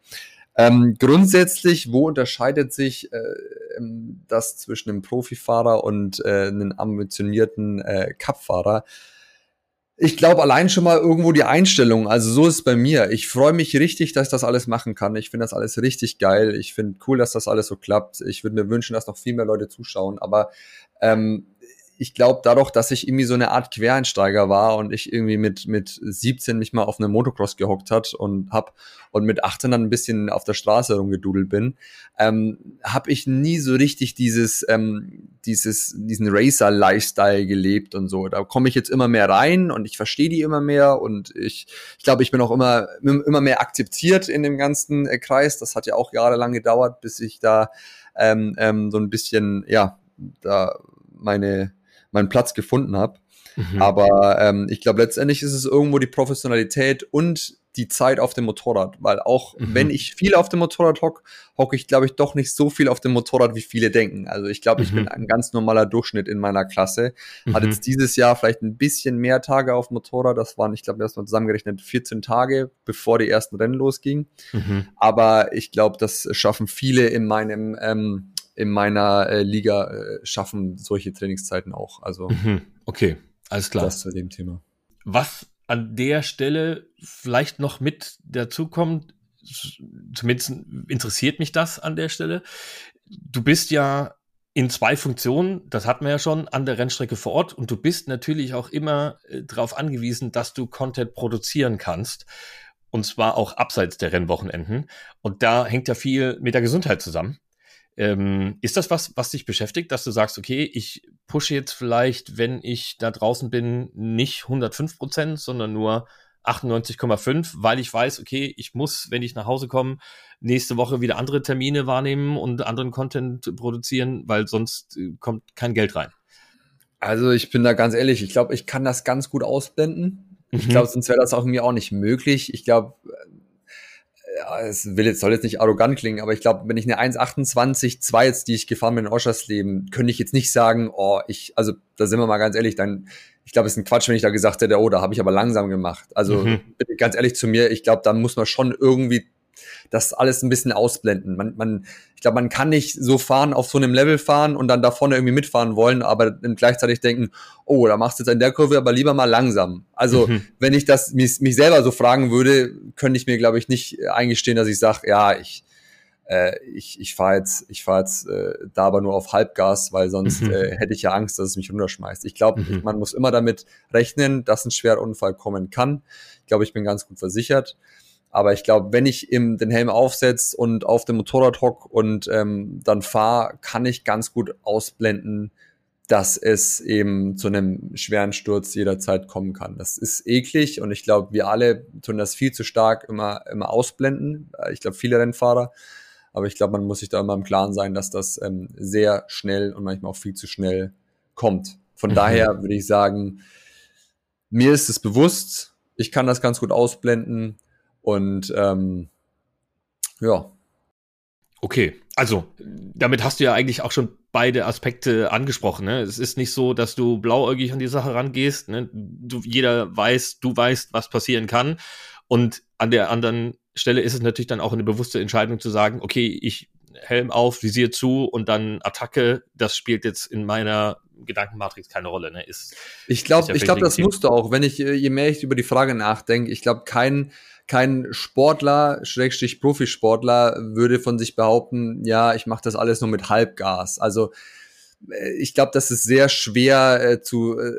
Ähm, grundsätzlich, wo unterscheidet sich äh, ähm, das zwischen einem Profifahrer und äh, einem ambitionierten äh, Cupfahrer? Ich glaube allein schon mal irgendwo die Einstellung. Also so ist es bei mir. Ich freue mich richtig, dass ich das alles machen kann. Ich finde das alles richtig geil. Ich finde cool, dass das alles so klappt. Ich würde mir wünschen, dass noch viel mehr Leute zuschauen. Aber ähm, ich glaube, dadurch, dass ich irgendwie so eine Art Quereinsteiger war und ich irgendwie mit, mit 17 mich mal auf einem Motocross gehockt hat und hab und mit 18 dann ein bisschen auf der Straße rumgedudelt bin, ähm, habe ich nie so richtig dieses, ähm, dieses, diesen Racer-Lifestyle gelebt und so. Da komme ich jetzt immer mehr rein und ich verstehe die immer mehr und ich, ich glaube, ich bin auch immer, immer mehr akzeptiert in dem ganzen äh, Kreis. Das hat ja auch jahrelang gedauert, bis ich da ähm, ähm, so ein bisschen, ja, da meine meinen Platz gefunden habe. Mhm. Aber ähm, ich glaube, letztendlich ist es irgendwo die Professionalität und die Zeit auf dem Motorrad, weil auch mhm. wenn ich viel auf dem Motorrad hocke, hocke ich, glaube ich, doch nicht so viel auf dem Motorrad, wie viele denken. Also ich glaube, ich mhm. bin ein ganz normaler Durchschnitt in meiner Klasse. Mhm. Hat jetzt dieses Jahr vielleicht ein bisschen mehr Tage auf dem Motorrad. Das waren, ich glaube, erstmal zusammengerechnet 14 Tage, bevor die ersten Rennen losgingen. Mhm. Aber ich glaube, das schaffen viele in meinem ähm, in meiner äh, Liga äh, schaffen solche Trainingszeiten auch. Also mhm. okay, alles klar. Das zu dem Thema. Was an der Stelle vielleicht noch mit dazu kommt, zumindest interessiert mich das an der Stelle. Du bist ja in zwei Funktionen, das hatten wir ja schon, an der Rennstrecke vor Ort und du bist natürlich auch immer äh, darauf angewiesen, dass du Content produzieren kannst. Und zwar auch abseits der Rennwochenenden. Und da hängt ja viel mit der Gesundheit zusammen. Ähm, ist das was, was dich beschäftigt, dass du sagst, okay, ich pushe jetzt vielleicht, wenn ich da draußen bin, nicht 105 Prozent, sondern nur 98,5, weil ich weiß, okay, ich muss, wenn ich nach Hause komme, nächste Woche wieder andere Termine wahrnehmen und anderen Content produzieren, weil sonst äh, kommt kein Geld rein. Also ich bin da ganz ehrlich, ich glaube, ich kann das ganz gut ausblenden. Ich mhm. glaube, sonst wäre das auch mir auch nicht möglich. Ich glaube, ja, es will jetzt, soll jetzt nicht arrogant klingen, aber ich glaube, wenn ich eine 1,28,2 jetzt, die ich gefahren bin in Oschersleben, könnte ich jetzt nicht sagen, oh, ich, also da sind wir mal ganz ehrlich, dann, ich glaube, es ist ein Quatsch, wenn ich da gesagt hätte, oh, da habe ich aber langsam gemacht. Also mhm. bin ich ganz ehrlich zu mir, ich glaube, da muss man schon irgendwie das alles ein bisschen ausblenden. Man, man, ich glaube, man kann nicht so fahren, auf so einem Level fahren und dann da vorne irgendwie mitfahren wollen, aber dann gleichzeitig denken, oh, da machst du jetzt in der Kurve aber lieber mal langsam. Also, mhm. wenn ich das mich, mich selber so fragen würde, könnte ich mir, glaube ich, nicht eingestehen, dass ich sage, ja, ich, äh, ich, ich fahre jetzt, ich fahr jetzt äh, da aber nur auf Halbgas, weil sonst mhm. äh, hätte ich ja Angst, dass es mich runterschmeißt. Ich glaube, mhm. man muss immer damit rechnen, dass ein schwerer Unfall kommen kann. Ich glaube, ich bin ganz gut versichert. Aber ich glaube, wenn ich im, den Helm aufsetze und auf dem Motorrad hock und ähm, dann fahre, kann ich ganz gut ausblenden, dass es eben zu einem schweren Sturz jederzeit kommen kann. Das ist eklig und ich glaube, wir alle tun das viel zu stark immer, immer ausblenden. Ich glaube, viele Rennfahrer. Aber ich glaube, man muss sich da immer im Klaren sein, dass das ähm, sehr schnell und manchmal auch viel zu schnell kommt. Von mhm. daher würde ich sagen, mir ist es bewusst, ich kann das ganz gut ausblenden und ähm, ja. Okay, also damit hast du ja eigentlich auch schon beide Aspekte angesprochen. Ne? Es ist nicht so, dass du blauäugig an die Sache rangehst. Ne? Du, jeder weiß, du weißt, was passieren kann. Und an der anderen Stelle ist es natürlich dann auch eine bewusste Entscheidung zu sagen, okay, ich Helm auf, Visier zu und dann Attacke, das spielt jetzt in meiner Gedankenmatrix keine Rolle. Ne? Ist, ich glaube, ich glaube, das musst du auch. Wenn ich, äh, je mehr ich über die Frage nachdenke, ich glaube, kein kein Sportler, Schrägstrich Profisportler, würde von sich behaupten, ja, ich mache das alles nur mit Halbgas. Also ich glaube, das ist sehr schwer äh, zu äh,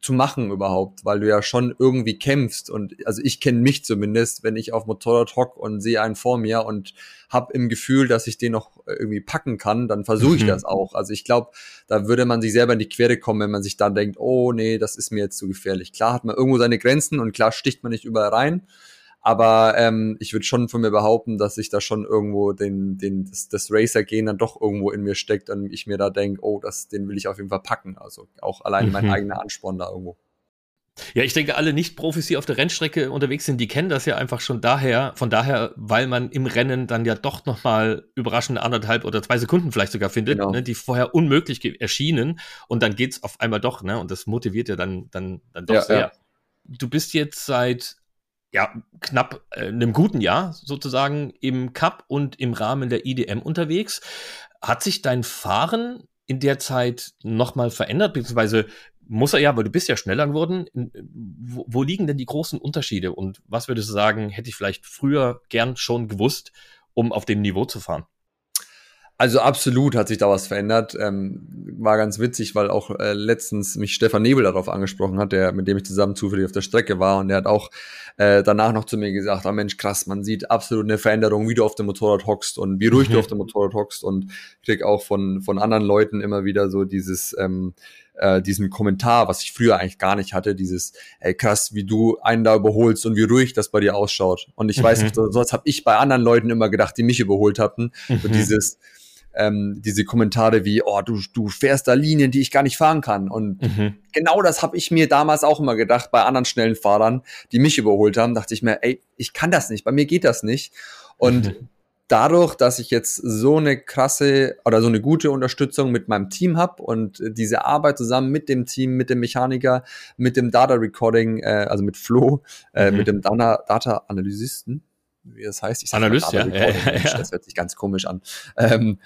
zu machen überhaupt, weil du ja schon irgendwie kämpfst und also ich kenne mich zumindest, wenn ich auf Motorrad hock und sehe einen vor mir und habe im Gefühl, dass ich den noch irgendwie packen kann, dann versuche ich mhm. das auch. Also ich glaube, da würde man sich selber in die Quere kommen, wenn man sich dann denkt, oh nee, das ist mir jetzt zu gefährlich. Klar hat man irgendwo seine Grenzen und klar sticht man nicht überall rein, aber ähm, ich würde schon von mir behaupten, dass ich da schon irgendwo den, den, das, das Racer-Gehen dann doch irgendwo in mir steckt und ich mir da denke, oh, das, den will ich auf jeden Fall packen. Also auch allein mhm. mein eigener Ansporn da irgendwo. Ja, ich denke, alle Nicht-Profis, die auf der Rennstrecke unterwegs sind, die kennen das ja einfach schon daher, von daher, weil man im Rennen dann ja doch nochmal überraschende anderthalb oder zwei Sekunden vielleicht sogar findet, genau. ne, die vorher unmöglich erschienen und dann geht's auf einmal doch, ne, und das motiviert ja dann, dann, dann doch ja, sehr. Ja. Du bist jetzt seit ja, knapp äh, einem guten Jahr sozusagen im Cup und im Rahmen der IDM unterwegs. Hat sich dein Fahren in der Zeit nochmal verändert, beziehungsweise muss er ja, weil du bist ja schneller geworden. Wo, wo liegen denn die großen Unterschiede und was würdest du sagen, hätte ich vielleicht früher gern schon gewusst, um auf dem Niveau zu fahren? Also absolut hat sich da was verändert. Ähm, war ganz witzig, weil auch äh, letztens mich Stefan Nebel darauf angesprochen hat, der mit dem ich zusammen zufällig auf der Strecke war und der hat auch äh, danach noch zu mir gesagt, ah Mensch, krass, man sieht absolut eine Veränderung, wie du auf dem Motorrad hockst und wie ruhig mhm. du auf dem Motorrad hockst und krieg auch von von anderen Leuten immer wieder so dieses ähm, äh, diesen Kommentar, was ich früher eigentlich gar nicht hatte, dieses, ey krass, wie du einen da überholst und wie ruhig das bei dir ausschaut. Und ich mhm. weiß nicht, so, sonst habe ich bei anderen Leuten immer gedacht, die mich überholt hatten. Mhm. Und dieses, ähm, diese Kommentare wie, oh, du, du fährst da Linien, die ich gar nicht fahren kann. Und mhm. genau das habe ich mir damals auch immer gedacht bei anderen schnellen Fahrern, die mich überholt haben, dachte ich mir, ey, ich kann das nicht, bei mir geht das nicht. Und mhm. dadurch, dass ich jetzt so eine krasse oder so eine gute Unterstützung mit meinem Team habe und diese Arbeit zusammen mit dem Team, mit dem Mechaniker, mit dem Data Recording, äh, also mit Flo, äh, mhm. mit dem Data, Data Analysisten, wie das heißt. Ich Analyst, ja. Ja, ja. Das hört sich ganz komisch an. Ähm,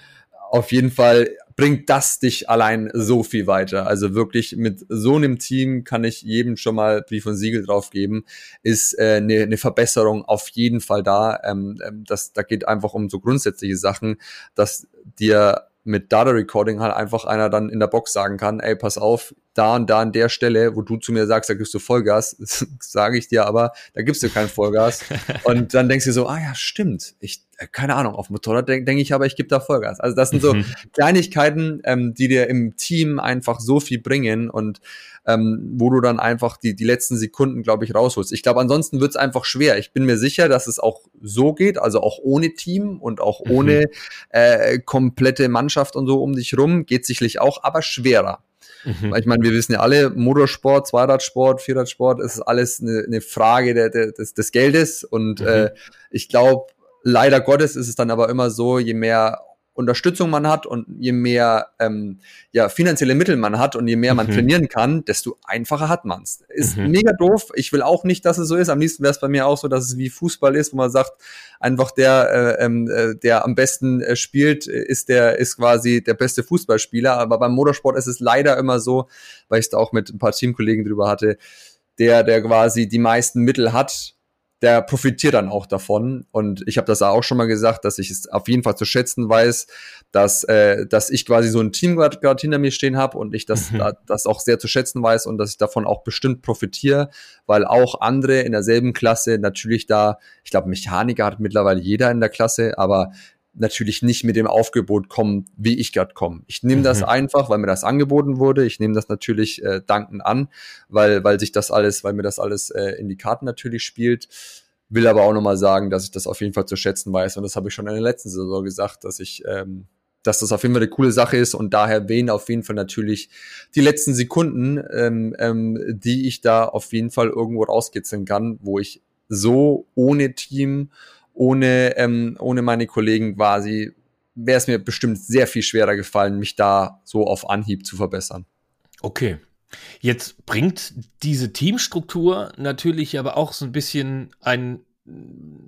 auf jeden Fall bringt das dich allein so viel weiter. Also wirklich mit so einem Team kann ich jedem schon mal Brief und Siegel drauf geben, ist äh, eine, eine Verbesserung auf jeden Fall da. Ähm, ähm, das, da geht einfach um so grundsätzliche Sachen, dass dir mit Data Recording halt einfach einer dann in der Box sagen kann, ey, pass auf, da und da an der Stelle, wo du zu mir sagst, da gibst du Vollgas, [LAUGHS] sage ich dir aber, da gibst du kein Vollgas. [LAUGHS] und dann denkst du so, ah ja, stimmt. Ich, äh, keine Ahnung, auf Motorrad denke denk ich aber, ich gebe da Vollgas. Also das sind so mhm. Kleinigkeiten, ähm, die dir im Team einfach so viel bringen und ähm, wo du dann einfach die, die letzten Sekunden, glaube ich, rausholst. Ich glaube, ansonsten wird es einfach schwer. Ich bin mir sicher, dass es auch so geht, also auch ohne Team und auch mhm. ohne äh, komplette Mannschaft und so um dich rum, geht sicherlich auch, aber schwerer. Mhm. Ich meine, wir wissen ja alle, Motorsport, Zweiradsport, Vierradsport, ist alles eine, eine Frage der, der, des, des Geldes. Und mhm. äh, ich glaube, leider Gottes ist es dann aber immer so, je mehr Unterstützung man hat und je mehr ähm, ja, finanzielle Mittel man hat und je mehr man mhm. trainieren kann, desto einfacher hat man's. Ist mhm. mega doof. Ich will auch nicht, dass es so ist. Am liebsten wäre es bei mir auch so, dass es wie Fußball ist, wo man sagt, einfach der, äh, ähm, äh, der am besten äh, spielt, ist der ist quasi der beste Fußballspieler. Aber beim Motorsport ist es leider immer so, weil ich es da auch mit ein paar Teamkollegen drüber hatte, der, der quasi die meisten Mittel hat, der profitiert dann auch davon. Und ich habe das auch schon mal gesagt, dass ich es auf jeden Fall zu schätzen weiß, dass, äh, dass ich quasi so ein Team gerade hinter mir stehen habe und ich das, mhm. das auch sehr zu schätzen weiß und dass ich davon auch bestimmt profitiere, weil auch andere in derselben Klasse natürlich da, ich glaube, Mechaniker hat mittlerweile jeder in der Klasse, aber natürlich nicht mit dem Aufgebot kommen, wie ich gerade komme. Ich nehme das mhm. einfach, weil mir das angeboten wurde. Ich nehme das natürlich äh, dankend an, weil, weil sich das alles, weil mir das alles äh, in die Karten natürlich spielt. Will aber auch nochmal sagen, dass ich das auf jeden Fall zu schätzen weiß. Und das habe ich schon in der letzten Saison gesagt, dass ich, ähm, dass das auf jeden Fall eine coole Sache ist und daher wen auf jeden Fall natürlich die letzten Sekunden, ähm, ähm, die ich da auf jeden Fall irgendwo rauskitzeln kann, wo ich so ohne Team ohne, ähm, ohne meine Kollegen quasi wäre es mir bestimmt sehr viel schwerer gefallen, mich da so auf Anhieb zu verbessern. Okay. Jetzt bringt diese Teamstruktur natürlich aber auch so ein bisschen ein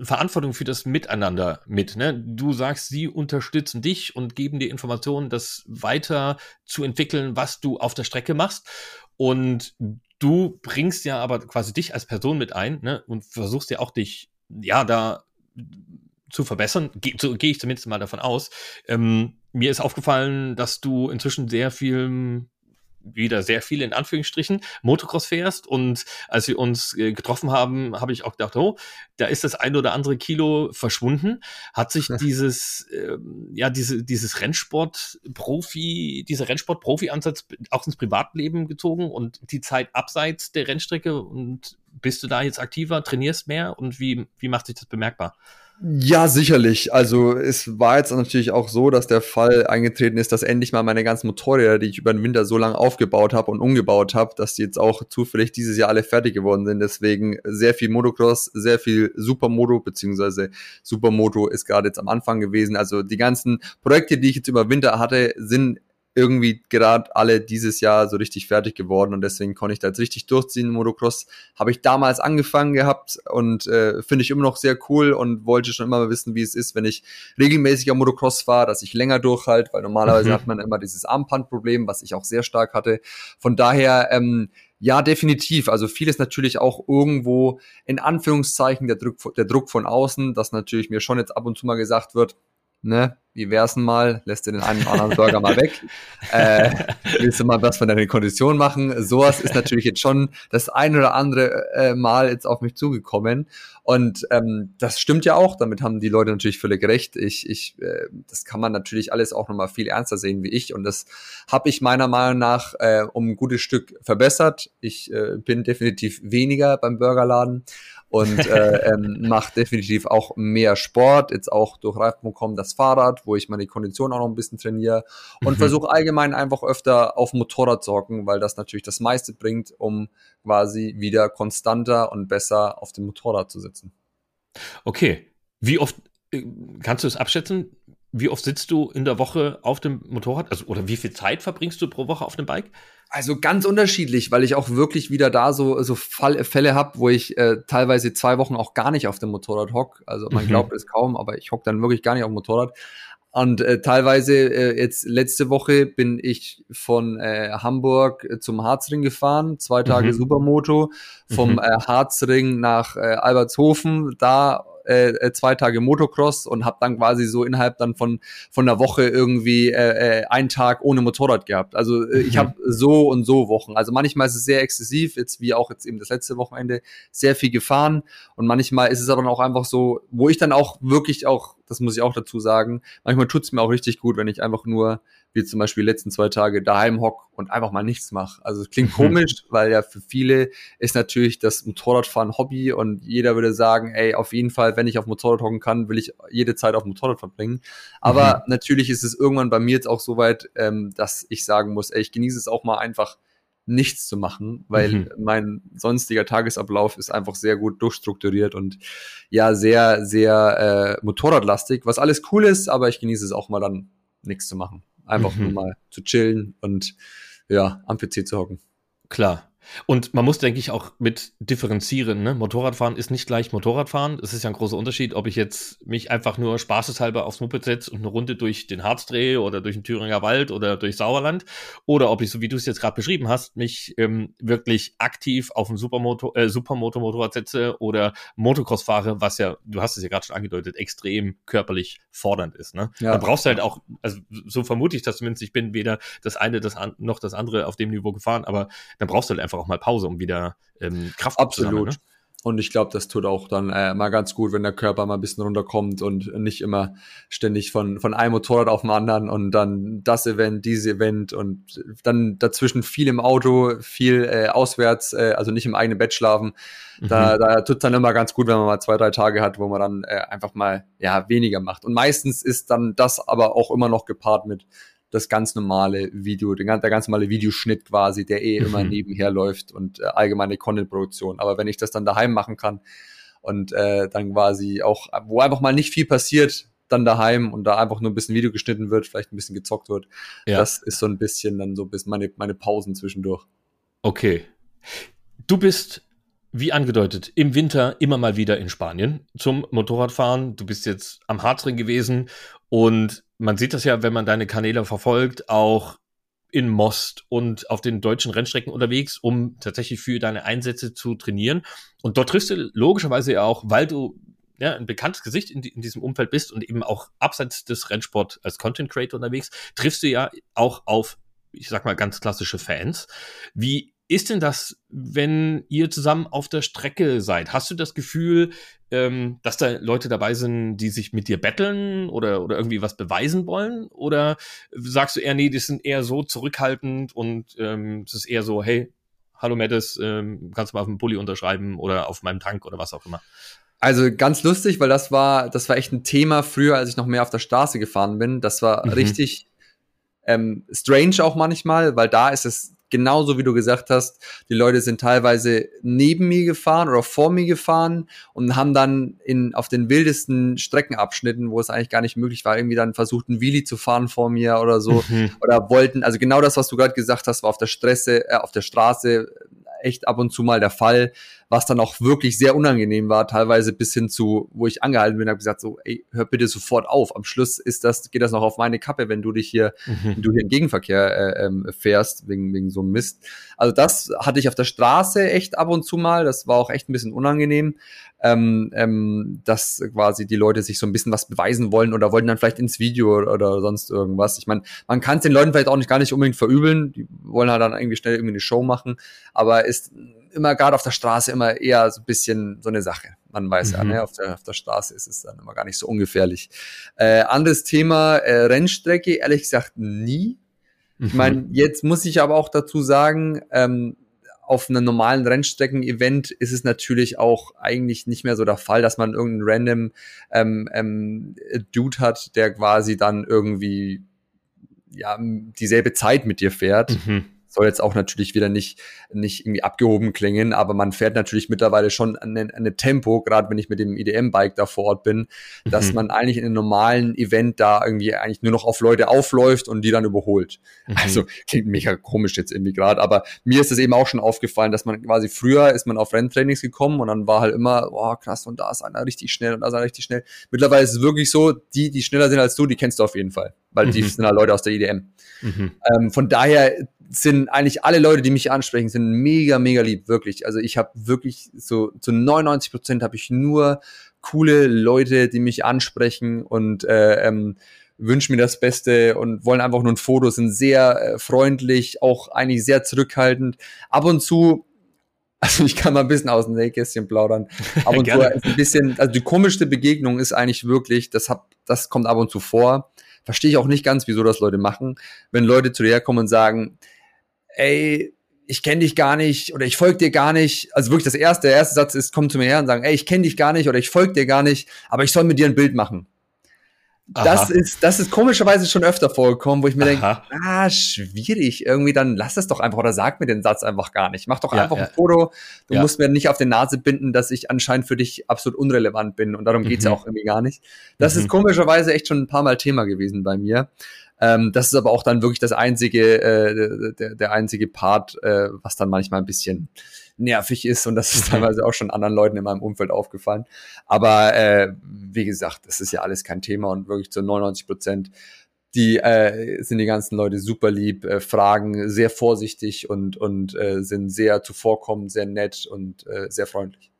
Verantwortung für das Miteinander mit. Ne? Du sagst, sie unterstützen dich und geben dir Informationen, das weiter zu entwickeln, was du auf der Strecke machst. Und du bringst ja aber quasi dich als Person mit ein ne? und versuchst ja auch dich, ja, da zu verbessern. Gehe so, geh ich zumindest mal davon aus. Ähm, mir ist aufgefallen, dass du inzwischen sehr viel wieder sehr viel in Anführungsstrichen Motocross fährst und als wir uns äh, getroffen haben, habe ich auch gedacht, oh, da ist das ein oder andere Kilo verschwunden. Hat sich dieses äh, ja diese dieses Rennsport-Profi, dieser Rennsport-Profi-Ansatz auch ins Privatleben gezogen und die Zeit abseits der Rennstrecke und bist du da jetzt aktiver, trainierst mehr und wie wie macht sich das bemerkbar? Ja, sicherlich. Also es war jetzt natürlich auch so, dass der Fall eingetreten ist, dass endlich mal meine ganzen Motorräder, die ich über den Winter so lange aufgebaut habe und umgebaut habe, dass die jetzt auch zufällig dieses Jahr alle fertig geworden sind. Deswegen sehr viel Motocross, sehr viel Supermoto, beziehungsweise Supermoto ist gerade jetzt am Anfang gewesen. Also die ganzen Projekte, die ich jetzt über Winter hatte, sind irgendwie gerade alle dieses Jahr so richtig fertig geworden und deswegen konnte ich da jetzt richtig durchziehen. Motocross habe ich damals angefangen gehabt und äh, finde ich immer noch sehr cool und wollte schon immer mal wissen, wie es ist, wenn ich regelmäßig am Motocross fahre, dass ich länger durchhalte, weil normalerweise mhm. hat man immer dieses Armbandproblem, was ich auch sehr stark hatte. Von daher, ähm, ja, definitiv. Also vieles natürlich auch irgendwo in Anführungszeichen der Druck, der Druck von außen, dass natürlich mir schon jetzt ab und zu mal gesagt wird, ne, wie wär's denn mal, lässt du den einen oder anderen Burger mal weg, äh, willst du mal was von deiner Kondition machen? Sowas ist natürlich jetzt schon das ein oder andere äh, Mal jetzt auf mich zugekommen. Und ähm, das stimmt ja auch, damit haben die Leute natürlich völlig recht. Ich, ich, äh, das kann man natürlich alles auch nochmal viel ernster sehen wie ich. Und das habe ich meiner Meinung nach äh, um ein gutes Stück verbessert. Ich äh, bin definitiv weniger beim Burgerladen und äh, ähm, mache definitiv auch mehr Sport, jetzt auch durch Reif.com das Fahrrad, wo ich meine Kondition auch noch ein bisschen trainiere und mhm. versuche allgemein einfach öfter auf Motorrad zu hocken, weil das natürlich das meiste bringt, um quasi wieder konstanter und besser auf dem Motorrad zu sitzen. Okay, wie oft äh, kannst du es abschätzen? Wie oft sitzt du in der Woche auf dem Motorrad? Also, oder wie viel Zeit verbringst du pro Woche auf dem Bike? Also ganz unterschiedlich, weil ich auch wirklich wieder da so, so Fall, Fälle habe, wo ich äh, teilweise zwei Wochen auch gar nicht auf dem Motorrad hock. Also man mhm. glaubt es kaum, aber ich hock dann wirklich gar nicht auf dem Motorrad. Und äh, teilweise, äh, jetzt letzte Woche bin ich von äh, Hamburg zum Harzring gefahren, zwei Tage mhm. Supermoto, vom mhm. äh, Harzring nach äh, Albertshofen, da äh, äh, zwei Tage Motocross und habe dann quasi so innerhalb dann von von der Woche irgendwie äh, äh, einen Tag ohne Motorrad gehabt. Also äh, ich mhm. habe so und so Wochen. Also manchmal ist es sehr exzessiv, jetzt wie auch jetzt eben das letzte Wochenende sehr viel gefahren und manchmal ist es aber auch einfach so, wo ich dann auch wirklich auch, das muss ich auch dazu sagen, manchmal tut's mir auch richtig gut, wenn ich einfach nur wie zum Beispiel die letzten zwei Tage daheim hock und einfach mal nichts mache. Also es klingt [LAUGHS] komisch, weil ja für viele ist natürlich das Motorradfahren Hobby und jeder würde sagen, ey, auf jeden Fall, wenn ich auf Motorrad hocken kann, will ich jede Zeit auf Motorrad verbringen. Aber mhm. natürlich ist es irgendwann bei mir jetzt auch so weit, ähm, dass ich sagen muss, ey, ich genieße es auch mal einfach nichts zu machen, weil mhm. mein sonstiger Tagesablauf ist einfach sehr gut durchstrukturiert und ja, sehr, sehr äh, motorradlastig, was alles cool ist, aber ich genieße es auch mal dann nichts zu machen. Einfach mhm. nur mal zu chillen und ja, am PC zu hocken. Klar. Und man muss, denke ich, auch mit differenzieren. Ne? Motorradfahren ist nicht gleich Motorradfahren. Es ist ja ein großer Unterschied, ob ich jetzt mich einfach nur spaßeshalber aufs Moped setze und eine Runde durch den Harz drehe oder durch den Thüringer Wald oder durch Sauerland. Oder ob ich, so wie du es jetzt gerade beschrieben hast, mich ähm, wirklich aktiv auf ein Supermoto, äh, Supermoto-Motorrad setze oder Motocross fahre, was ja, du hast es ja gerade schon angedeutet, extrem körperlich fordernd ist. Ne? Ja. Dann brauchst du halt auch, also so vermute ich das zumindest, ich bin weder das eine das an, noch das andere auf dem Niveau gefahren, aber dann brauchst du halt einfach einfach auch mal Pause, um wieder ähm, Kraft Absolut. Sammeln, ne? Und ich glaube, das tut auch dann äh, mal ganz gut, wenn der Körper mal ein bisschen runterkommt und nicht immer ständig von, von einem Motorrad auf dem anderen und dann das Event, dieses Event und dann dazwischen viel im Auto, viel äh, auswärts, äh, also nicht im eigenen Bett schlafen. Da, mhm. da tut dann immer ganz gut, wenn man mal zwei, drei Tage hat, wo man dann äh, einfach mal ja weniger macht. Und meistens ist dann das aber auch immer noch gepaart mit das ganz normale Video, der, ganz normale Videoschnitt quasi, der eh immer mhm. nebenher läuft und äh, allgemeine Content-Produktion. Aber wenn ich das dann daheim machen kann und äh, dann quasi auch, wo einfach mal nicht viel passiert, dann daheim und da einfach nur ein bisschen Video geschnitten wird, vielleicht ein bisschen gezockt wird, ja. das ist so ein bisschen dann so bis meine, meine Pausen zwischendurch. Okay. Du bist wie angedeutet, im Winter immer mal wieder in Spanien zum Motorradfahren. Du bist jetzt am Hartring gewesen und man sieht das ja, wenn man deine Kanäle verfolgt, auch in Most und auf den deutschen Rennstrecken unterwegs, um tatsächlich für deine Einsätze zu trainieren. Und dort triffst du logischerweise ja auch, weil du ja, ein bekanntes Gesicht in, in diesem Umfeld bist und eben auch abseits des Rennsport als Content Creator unterwegs, triffst du ja auch auf, ich sag mal, ganz klassische Fans. Wie ist denn das, wenn ihr zusammen auf der Strecke seid? Hast du das Gefühl, ähm, dass da Leute dabei sind, die sich mit dir betteln oder, oder irgendwie was beweisen wollen? Oder sagst du eher, nee, die sind eher so zurückhaltend und ähm, es ist eher so, hey, hallo Mattis, ähm, kannst du mal auf dem Pulli unterschreiben oder auf meinem Tank oder was auch immer? Also ganz lustig, weil das war, das war echt ein Thema früher, als ich noch mehr auf der Straße gefahren bin. Das war mhm. richtig ähm, strange auch manchmal, weil da ist es genauso wie du gesagt hast, die Leute sind teilweise neben mir gefahren oder vor mir gefahren und haben dann in, auf den wildesten Streckenabschnitten, wo es eigentlich gar nicht möglich war, irgendwie dann versucht, ein Wheelie zu fahren vor mir oder so. Mhm. Oder wollten, also genau das, was du gerade gesagt hast, war auf der Stresse, äh, auf der Straße echt ab und zu mal der Fall was dann auch wirklich sehr unangenehm war, teilweise bis hin zu, wo ich angehalten bin, habe gesagt so, ey, hör bitte sofort auf. Am Schluss ist das, geht das noch auf meine Kappe, wenn du dich hier, mhm. wenn du hier im Gegenverkehr äh, ähm, fährst, wegen, wegen so einem Mist. Also das hatte ich auf der Straße echt ab und zu mal. Das war auch echt ein bisschen unangenehm. Ähm, ähm, dass quasi die Leute sich so ein bisschen was beweisen wollen oder wollten dann vielleicht ins Video oder, oder sonst irgendwas. Ich meine, man kann es den Leuten vielleicht auch nicht gar nicht unbedingt verübeln. Die wollen halt dann irgendwie schnell irgendwie eine Show machen, aber ist immer gerade auf der Straße immer eher so ein bisschen so eine Sache. Man weiß mhm. ja, ne? auf, der, auf der Straße ist es dann immer gar nicht so ungefährlich. Äh, anderes Thema, äh, Rennstrecke, ehrlich gesagt nie. Mhm. Ich [LAUGHS] meine, jetzt muss ich aber auch dazu sagen, ähm, auf einem normalen Rennstrecken-Event ist es natürlich auch eigentlich nicht mehr so der Fall, dass man irgendeinen random ähm, ähm, Dude hat, der quasi dann irgendwie ja dieselbe Zeit mit dir fährt. Mhm soll jetzt auch natürlich wieder nicht, nicht irgendwie abgehoben klingen, aber man fährt natürlich mittlerweile schon an eine Tempo, gerade wenn ich mit dem IDM-Bike da vor Ort bin, mhm. dass man eigentlich in einem normalen Event da irgendwie eigentlich nur noch auf Leute aufläuft und die dann überholt. Mhm. Also klingt mega komisch jetzt irgendwie gerade, aber mir ist es eben auch schon aufgefallen, dass man quasi früher ist man auf Renntrainings gekommen und dann war halt immer, oh krass, und da ist einer richtig schnell und da ist einer richtig schnell. Mittlerweile ist es wirklich so, die, die schneller sind als du, die kennst du auf jeden Fall, weil mhm. die sind halt Leute aus der IDM. Mhm. Ähm, von daher sind eigentlich alle Leute, die mich ansprechen, sind mega, mega lieb, wirklich. Also ich habe wirklich so zu 99 Prozent habe ich nur coole Leute, die mich ansprechen und äh, ähm, wünschen mir das Beste und wollen einfach nur ein Foto, sind sehr äh, freundlich, auch eigentlich sehr zurückhaltend. Ab und zu, [LAUGHS] also ich kann mal ein bisschen aus dem Nähkästchen plaudern. [LAUGHS] Ab und zu ein bisschen, also die komischste Begegnung ist eigentlich wirklich, das hab, das kommt ab und zu vor. Verstehe ich auch nicht ganz, wieso das Leute machen, wenn Leute zu dir kommen und sagen, ey, ich kenne dich gar nicht oder ich folge dir gar nicht. Also wirklich das erste, der erste Satz ist, komm zu mir her und sagen, ey, ich kenne dich gar nicht oder ich folge dir gar nicht, aber ich soll mit dir ein Bild machen. Das ist, das ist komischerweise schon öfter vorgekommen, wo ich mir denke, ah, schwierig, irgendwie dann lass es doch einfach oder sag mir den Satz einfach gar nicht. Mach doch ja, einfach ja. ein Foto. Du ja. musst mir nicht auf die Nase binden, dass ich anscheinend für dich absolut unrelevant bin und darum geht's mhm. ja auch irgendwie gar nicht. Das mhm. ist komischerweise echt schon ein paar Mal Thema gewesen bei mir. Ähm, das ist aber auch dann wirklich das einzige, äh, der, der einzige Part, äh, was dann manchmal ein bisschen nervig ist. Und das ist teilweise auch schon anderen Leuten in meinem Umfeld aufgefallen. Aber äh, wie gesagt, das ist ja alles kein Thema. Und wirklich zu 99 Prozent die äh, sind die ganzen Leute super lieb, äh, fragen sehr vorsichtig und und äh, sind sehr zuvorkommend, sehr nett und äh, sehr freundlich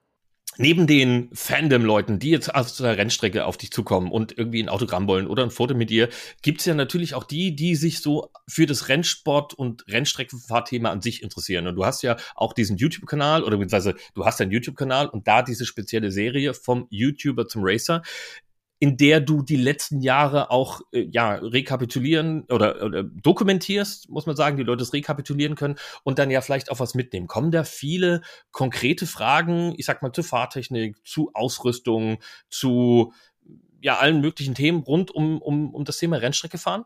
neben den Fandom-Leuten, die jetzt aus der Rennstrecke auf dich zukommen und irgendwie ein Autogramm wollen oder ein Foto mit dir, gibt's ja natürlich auch die, die sich so für das Rennsport- und Rennstreckenfahrthema an sich interessieren. Und du hast ja auch diesen YouTube-Kanal oder beziehungsweise du hast einen YouTube-Kanal und da diese spezielle Serie vom YouTuber zum Racer in der du die letzten Jahre auch äh, ja rekapitulieren oder, oder dokumentierst, muss man sagen, die Leute es rekapitulieren können und dann ja vielleicht auch was mitnehmen. Kommen da viele konkrete Fragen, ich sag mal zu Fahrtechnik, zu Ausrüstung, zu ja allen möglichen Themen rund um um, um das Thema Rennstrecke fahren?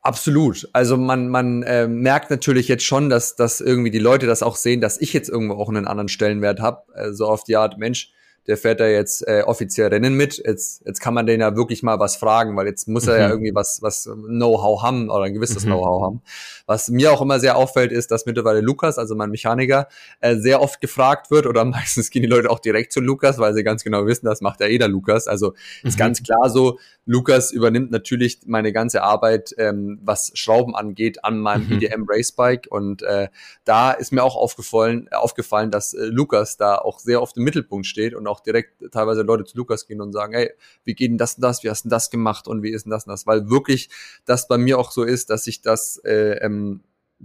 Absolut. Also man, man äh, merkt natürlich jetzt schon, dass, dass irgendwie die Leute das auch sehen, dass ich jetzt irgendwo auch einen anderen Stellenwert habe. Äh, so auf die Art, Mensch, der fährt da jetzt äh, offiziell Rennen mit. Jetzt, jetzt kann man den ja wirklich mal was fragen, weil jetzt muss er ja mhm. irgendwie was, was Know-how haben oder ein gewisses mhm. Know-how haben. Was mir auch immer sehr auffällt, ist, dass mittlerweile Lukas, also mein Mechaniker, äh, sehr oft gefragt wird oder [LAUGHS] meistens gehen die Leute auch direkt zu Lukas, weil sie ganz genau wissen, das macht ja eh der Lukas. Also ist mhm. ganz klar so, Lukas übernimmt natürlich meine ganze Arbeit, ähm, was Schrauben angeht, an meinem mhm. EDM Racebike. Und äh, da ist mir auch aufgefallen, aufgefallen, dass äh, Lukas da auch sehr oft im Mittelpunkt steht und auch direkt teilweise Leute zu Lukas gehen und sagen, hey, wie geht denn das und das, wie hast du das gemacht und wie ist denn das und das? Weil wirklich das bei mir auch so ist, dass ich das äh, ähm,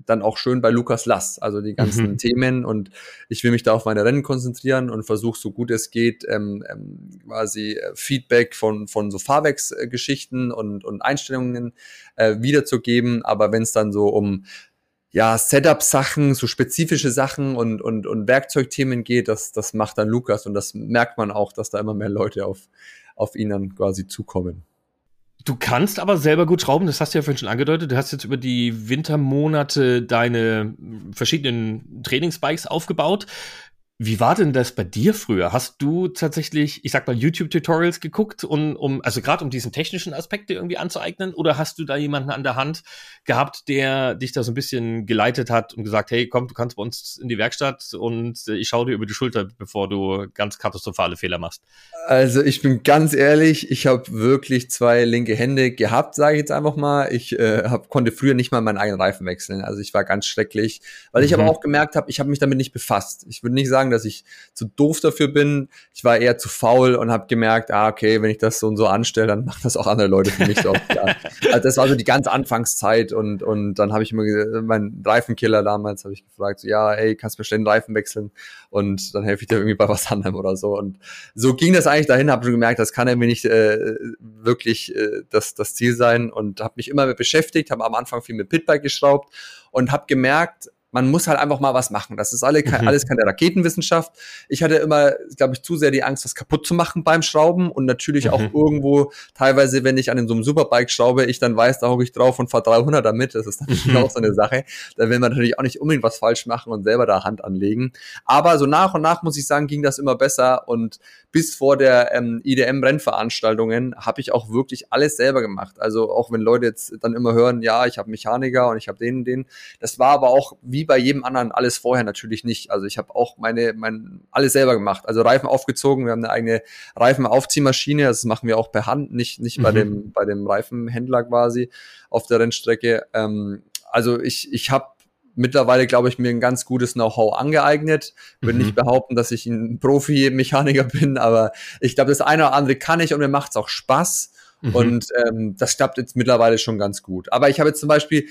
dann auch schön bei Lukas Lass, also die ganzen mhm. Themen und ich will mich da auf meine Rennen konzentrieren und versuche so gut es geht ähm, ähm, quasi äh, Feedback von von so Fahrwerksgeschichten und und Einstellungen äh, wiederzugeben, aber wenn es dann so um ja, Setup-Sachen, so spezifische Sachen und, und, und Werkzeugthemen geht, das, das macht dann Lukas und das merkt man auch, dass da immer mehr Leute auf, auf ihn dann quasi zukommen. Du kannst aber selber gut schrauben, das hast du ja vorhin schon angedeutet. Du hast jetzt über die Wintermonate deine verschiedenen Trainingsbikes aufgebaut. Wie war denn das bei dir früher? Hast du tatsächlich, ich sag mal, YouTube-Tutorials geguckt, um, um also gerade um diesen technischen Aspekt irgendwie anzueignen? Oder hast du da jemanden an der Hand gehabt, der dich da so ein bisschen geleitet hat und gesagt, hey, komm, du kannst bei uns in die Werkstatt und ich schaue dir über die Schulter, bevor du ganz katastrophale Fehler machst? Also ich bin ganz ehrlich, ich habe wirklich zwei linke Hände gehabt, sage ich jetzt einfach mal. Ich äh, hab, konnte früher nicht mal meinen eigenen Reifen wechseln. Also ich war ganz schrecklich, weil ich mhm. aber auch gemerkt habe, ich habe mich damit nicht befasst. Ich würde nicht sagen, sagen, dass ich zu doof dafür bin. Ich war eher zu faul und habe gemerkt, ah, okay, wenn ich das so und so anstelle, dann machen das auch andere Leute für mich so. [LAUGHS] ja. also das war so die ganze Anfangszeit und, und dann habe ich immer meinen Reifenkiller damals habe ich gefragt, so, ja, ey, kannst du mir schnell den Reifen wechseln und dann helfe ich dir irgendwie bei was anderem oder so. Und so ging das eigentlich dahin, habe schon gemerkt, das kann irgendwie nicht äh, wirklich äh, das, das Ziel sein und habe mich immer mit beschäftigt, habe am Anfang viel mit Pitbike geschraubt und habe gemerkt, man muss halt einfach mal was machen. Das ist alle, mhm. alles keine Raketenwissenschaft. Ich hatte immer, glaube ich, zu sehr die Angst, das kaputt zu machen beim Schrauben und natürlich mhm. auch irgendwo teilweise, wenn ich an so einem Superbike schraube, ich dann weiß, da hocke ich drauf und fahre 300 damit. Das ist natürlich mhm. auch so eine Sache. Da will man natürlich auch nicht unbedingt was falsch machen und selber da Hand anlegen. Aber so nach und nach muss ich sagen, ging das immer besser und bis vor der ähm, IDM-Rennveranstaltungen habe ich auch wirklich alles selber gemacht. Also auch wenn Leute jetzt dann immer hören, ja, ich habe Mechaniker und ich habe den und den. Das war aber auch wie bei jedem anderen alles vorher natürlich nicht. Also ich habe auch meine, mein, alles selber gemacht. Also Reifen aufgezogen, wir haben eine eigene Reifenaufziehmaschine, das machen wir auch per Hand, nicht, nicht mhm. bei dem, bei dem Reifenhändler quasi auf der Rennstrecke. Ähm, also ich, ich habe mittlerweile, glaube ich, mir ein ganz gutes Know-how angeeignet. Würde mhm. nicht behaupten, dass ich ein Profi-Mechaniker [LAUGHS] bin, aber ich glaube, das eine oder andere kann ich und mir macht es auch Spaß. Mhm. Und ähm, das klappt jetzt mittlerweile schon ganz gut. Aber ich habe jetzt zum Beispiel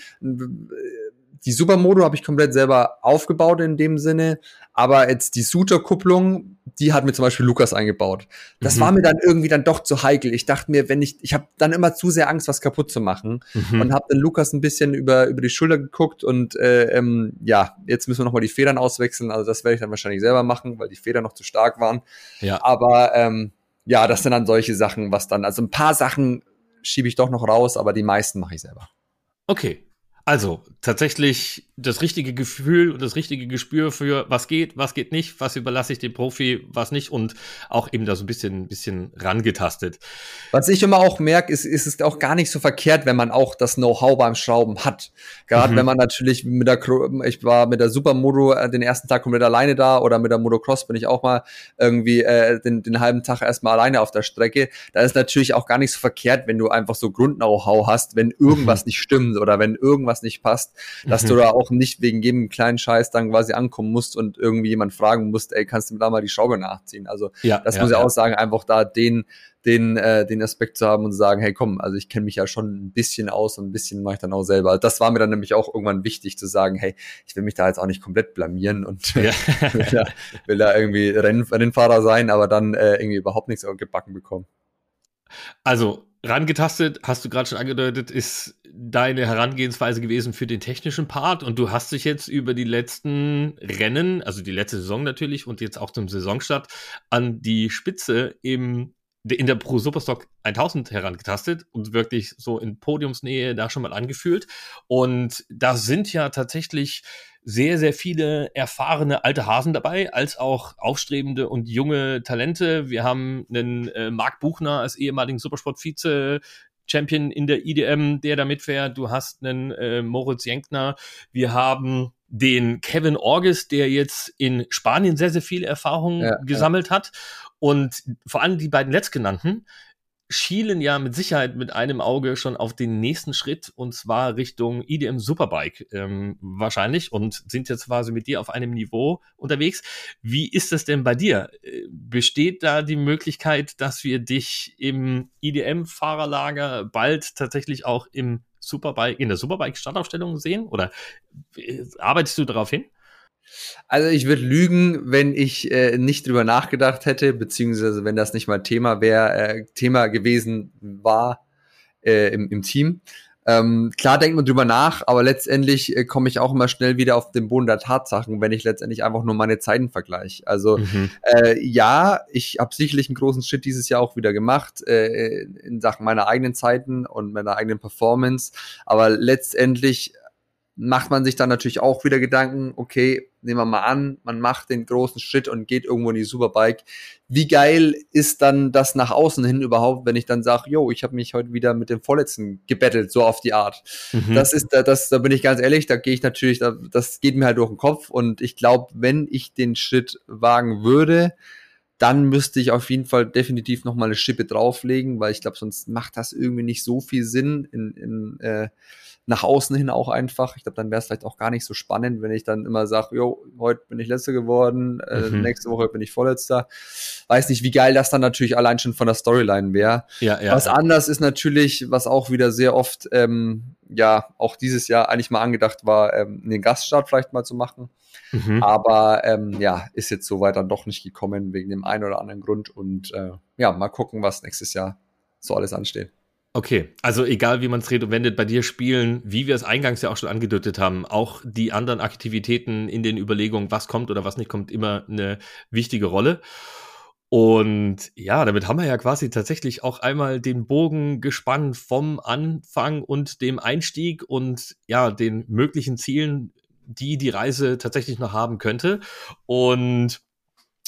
die Supermodo habe ich komplett selber aufgebaut in dem Sinne, aber jetzt die Suter-Kupplung, die hat mir zum Beispiel Lukas eingebaut. Das mhm. war mir dann irgendwie dann doch zu heikel. Ich dachte mir, wenn ich, ich habe dann immer zu sehr Angst, was kaputt zu machen mhm. und habe dann Lukas ein bisschen über über die Schulter geguckt und äh, ähm, ja, jetzt müssen wir noch mal die Federn auswechseln. Also das werde ich dann wahrscheinlich selber machen, weil die Federn noch zu stark waren. Ja. Aber ähm, ja, das sind dann solche Sachen, was dann, also ein paar Sachen schiebe ich doch noch raus, aber die meisten mache ich selber. Okay, also tatsächlich das richtige Gefühl und das richtige Gespür für was geht, was geht nicht, was überlasse ich dem Profi, was nicht und auch eben da so ein bisschen, bisschen rangetastet. Was ich immer auch merke, ist, ist es auch gar nicht so verkehrt, wenn man auch das Know-how beim Schrauben hat. Gerade mhm. wenn man natürlich mit der, ich war mit der Supermodo äh, den ersten Tag komplett alleine da oder mit der Motocross bin ich auch mal irgendwie äh, den, den halben Tag erstmal alleine auf der Strecke. Da ist natürlich auch gar nicht so verkehrt, wenn du einfach so Grund-Know-how hast, wenn irgendwas mhm. nicht stimmt oder wenn irgendwas was nicht passt, dass mhm. du da auch nicht wegen jedem kleinen Scheiß dann quasi ankommen musst und irgendwie jemand fragen musst, ey, kannst du mir da mal die Schraube nachziehen? Also ja, das ja, muss ich ja. auch sagen, einfach da den, den, äh, den Aspekt zu haben und zu sagen, hey komm, also ich kenne mich ja schon ein bisschen aus und ein bisschen mache ich dann auch selber. Also das war mir dann nämlich auch irgendwann wichtig zu sagen, hey, ich will mich da jetzt auch nicht komplett blamieren und ja. [LAUGHS] will, da, will da irgendwie Renn, Rennfahrer sein, aber dann äh, irgendwie überhaupt nichts gebacken bekommen. Also rangetastet, hast du gerade schon angedeutet, ist deine Herangehensweise gewesen für den technischen Part und du hast dich jetzt über die letzten Rennen, also die letzte Saison natürlich und jetzt auch zum Saisonstart, an die Spitze im in der Pro Superstock 1000 herangetastet und wirklich so in Podiumsnähe da schon mal angefühlt. Und da sind ja tatsächlich sehr, sehr viele erfahrene alte Hasen dabei, als auch aufstrebende und junge Talente. Wir haben einen äh, Marc Buchner als ehemaligen Supersport-Vize, Champion in der IDM, der da mitfährt. Du hast einen äh, Moritz Jenkner. Wir haben den Kevin Orges, der jetzt in Spanien sehr, sehr viel Erfahrung ja, gesammelt ja. hat. Und vor allem die beiden letztgenannten, schielen ja mit Sicherheit mit einem Auge schon auf den nächsten Schritt und zwar Richtung IDM Superbike ähm, wahrscheinlich und sind jetzt quasi mit dir auf einem Niveau unterwegs. Wie ist es denn bei dir? Äh, besteht da die Möglichkeit, dass wir dich im IDM-Fahrerlager bald tatsächlich auch im Superbike, in der Superbike-Startaufstellung sehen? Oder äh, arbeitest du darauf hin? Also ich würde lügen, wenn ich äh, nicht drüber nachgedacht hätte, beziehungsweise wenn das nicht mal Thema wäre, äh, Thema gewesen war äh, im, im Team. Ähm, klar denkt man drüber nach, aber letztendlich äh, komme ich auch immer schnell wieder auf den Boden der Tatsachen, wenn ich letztendlich einfach nur meine Zeiten vergleiche. Also mhm. äh, ja, ich habe sicherlich einen großen Schritt dieses Jahr auch wieder gemacht äh, in Sachen meiner eigenen Zeiten und meiner eigenen Performance, aber letztendlich macht man sich dann natürlich auch wieder Gedanken, okay, nehmen wir mal an, man macht den großen Schritt und geht irgendwo in die Superbike. Wie geil ist dann das nach außen hin überhaupt, wenn ich dann sage, yo, ich habe mich heute wieder mit dem Vorletzten gebettelt, so auf die Art. Mhm. Das ist, das, da bin ich ganz ehrlich, da gehe ich natürlich, da, das geht mir halt durch den Kopf und ich glaube, wenn ich den Schritt wagen würde, dann müsste ich auf jeden Fall definitiv noch mal eine Schippe drauflegen, weil ich glaube, sonst macht das irgendwie nicht so viel Sinn in, in äh, nach außen hin auch einfach. Ich glaube, dann wäre es vielleicht auch gar nicht so spannend, wenn ich dann immer sage, jo, heute bin ich Letzter geworden, äh, mhm. nächste Woche bin ich Vorletzter. Weiß nicht, wie geil das dann natürlich allein schon von der Storyline wäre. Ja, ja, was ja. anders ist natürlich, was auch wieder sehr oft, ähm, ja, auch dieses Jahr eigentlich mal angedacht war, ähm, den Gaststart vielleicht mal zu machen. Mhm. Aber ähm, ja, ist jetzt soweit dann doch nicht gekommen wegen dem einen oder anderen Grund. Und äh, ja, mal gucken, was nächstes Jahr so alles ansteht. Okay, also egal wie man es dreht und wendet, bei dir spielen, wie wir es eingangs ja auch schon angedeutet haben, auch die anderen Aktivitäten in den Überlegungen, was kommt oder was nicht kommt, immer eine wichtige Rolle. Und ja, damit haben wir ja quasi tatsächlich auch einmal den Bogen gespannt vom Anfang und dem Einstieg und ja, den möglichen Zielen, die die Reise tatsächlich noch haben könnte. Und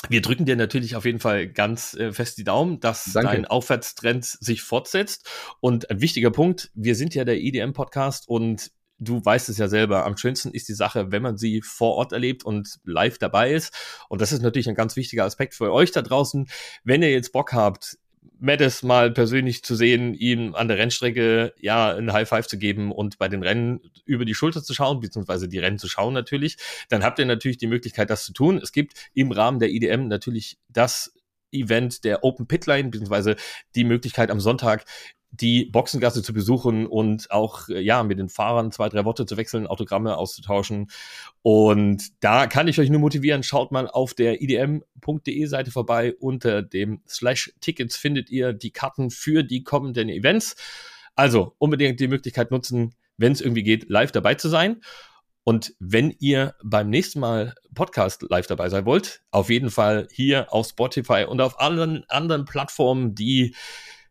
wir drücken dir natürlich auf jeden Fall ganz äh, fest die Daumen, dass Danke. dein Aufwärtstrend sich fortsetzt. Und ein wichtiger Punkt, wir sind ja der EDM-Podcast und du weißt es ja selber, am schönsten ist die Sache, wenn man sie vor Ort erlebt und live dabei ist. Und das ist natürlich ein ganz wichtiger Aspekt für euch da draußen. Wenn ihr jetzt Bock habt, Mattis mal persönlich zu sehen, ihm an der Rennstrecke ja ein High Five zu geben und bei den Rennen über die Schulter zu schauen, beziehungsweise die Rennen zu schauen natürlich, dann habt ihr natürlich die Möglichkeit, das zu tun. Es gibt im Rahmen der IDM natürlich das Event der Open Pitline, beziehungsweise die Möglichkeit am Sonntag die Boxengasse zu besuchen und auch äh, ja mit den Fahrern zwei, drei Worte zu wechseln, Autogramme auszutauschen. Und da kann ich euch nur motivieren, schaut mal auf der idm.de Seite vorbei. Unter dem Slash Tickets findet ihr die Karten für die kommenden Events. Also unbedingt die Möglichkeit nutzen, wenn es irgendwie geht, live dabei zu sein. Und wenn ihr beim nächsten Mal Podcast live dabei sein wollt, auf jeden Fall hier auf Spotify und auf allen anderen Plattformen, die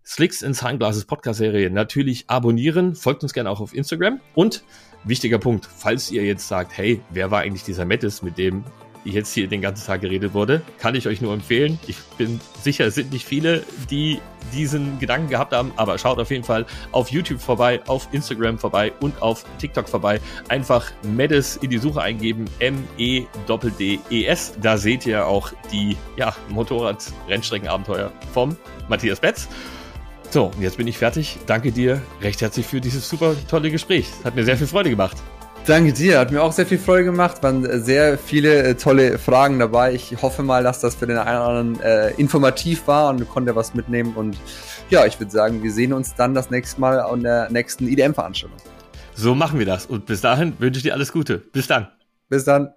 Slicks in Sunglasses Podcast-Serie natürlich abonnieren. Folgt uns gerne auch auf Instagram. Und wichtiger Punkt, falls ihr jetzt sagt, hey, wer war eigentlich dieser Mettes, mit dem jetzt hier den ganzen Tag geredet wurde, kann ich euch nur empfehlen. Ich bin sicher, es sind nicht viele, die diesen Gedanken gehabt haben, aber schaut auf jeden Fall auf YouTube vorbei, auf Instagram vorbei und auf TikTok vorbei. Einfach Medes in die Suche eingeben, M-E-D-D-E-S. Da seht ihr auch die ja, Motorrad-Rennstreckenabenteuer vom Matthias Betz. So, jetzt bin ich fertig. Danke dir recht herzlich für dieses super tolle Gespräch. Hat mir sehr viel Freude gemacht. Danke dir, hat mir auch sehr viel Freude gemacht. Waren sehr viele äh, tolle Fragen dabei. Ich hoffe mal, dass das für den einen oder anderen äh, informativ war und konnte was mitnehmen. Und ja, ich würde sagen, wir sehen uns dann das nächste Mal an der nächsten IDM-Veranstaltung. So machen wir das. Und bis dahin wünsche ich dir alles Gute. Bis dann. Bis dann.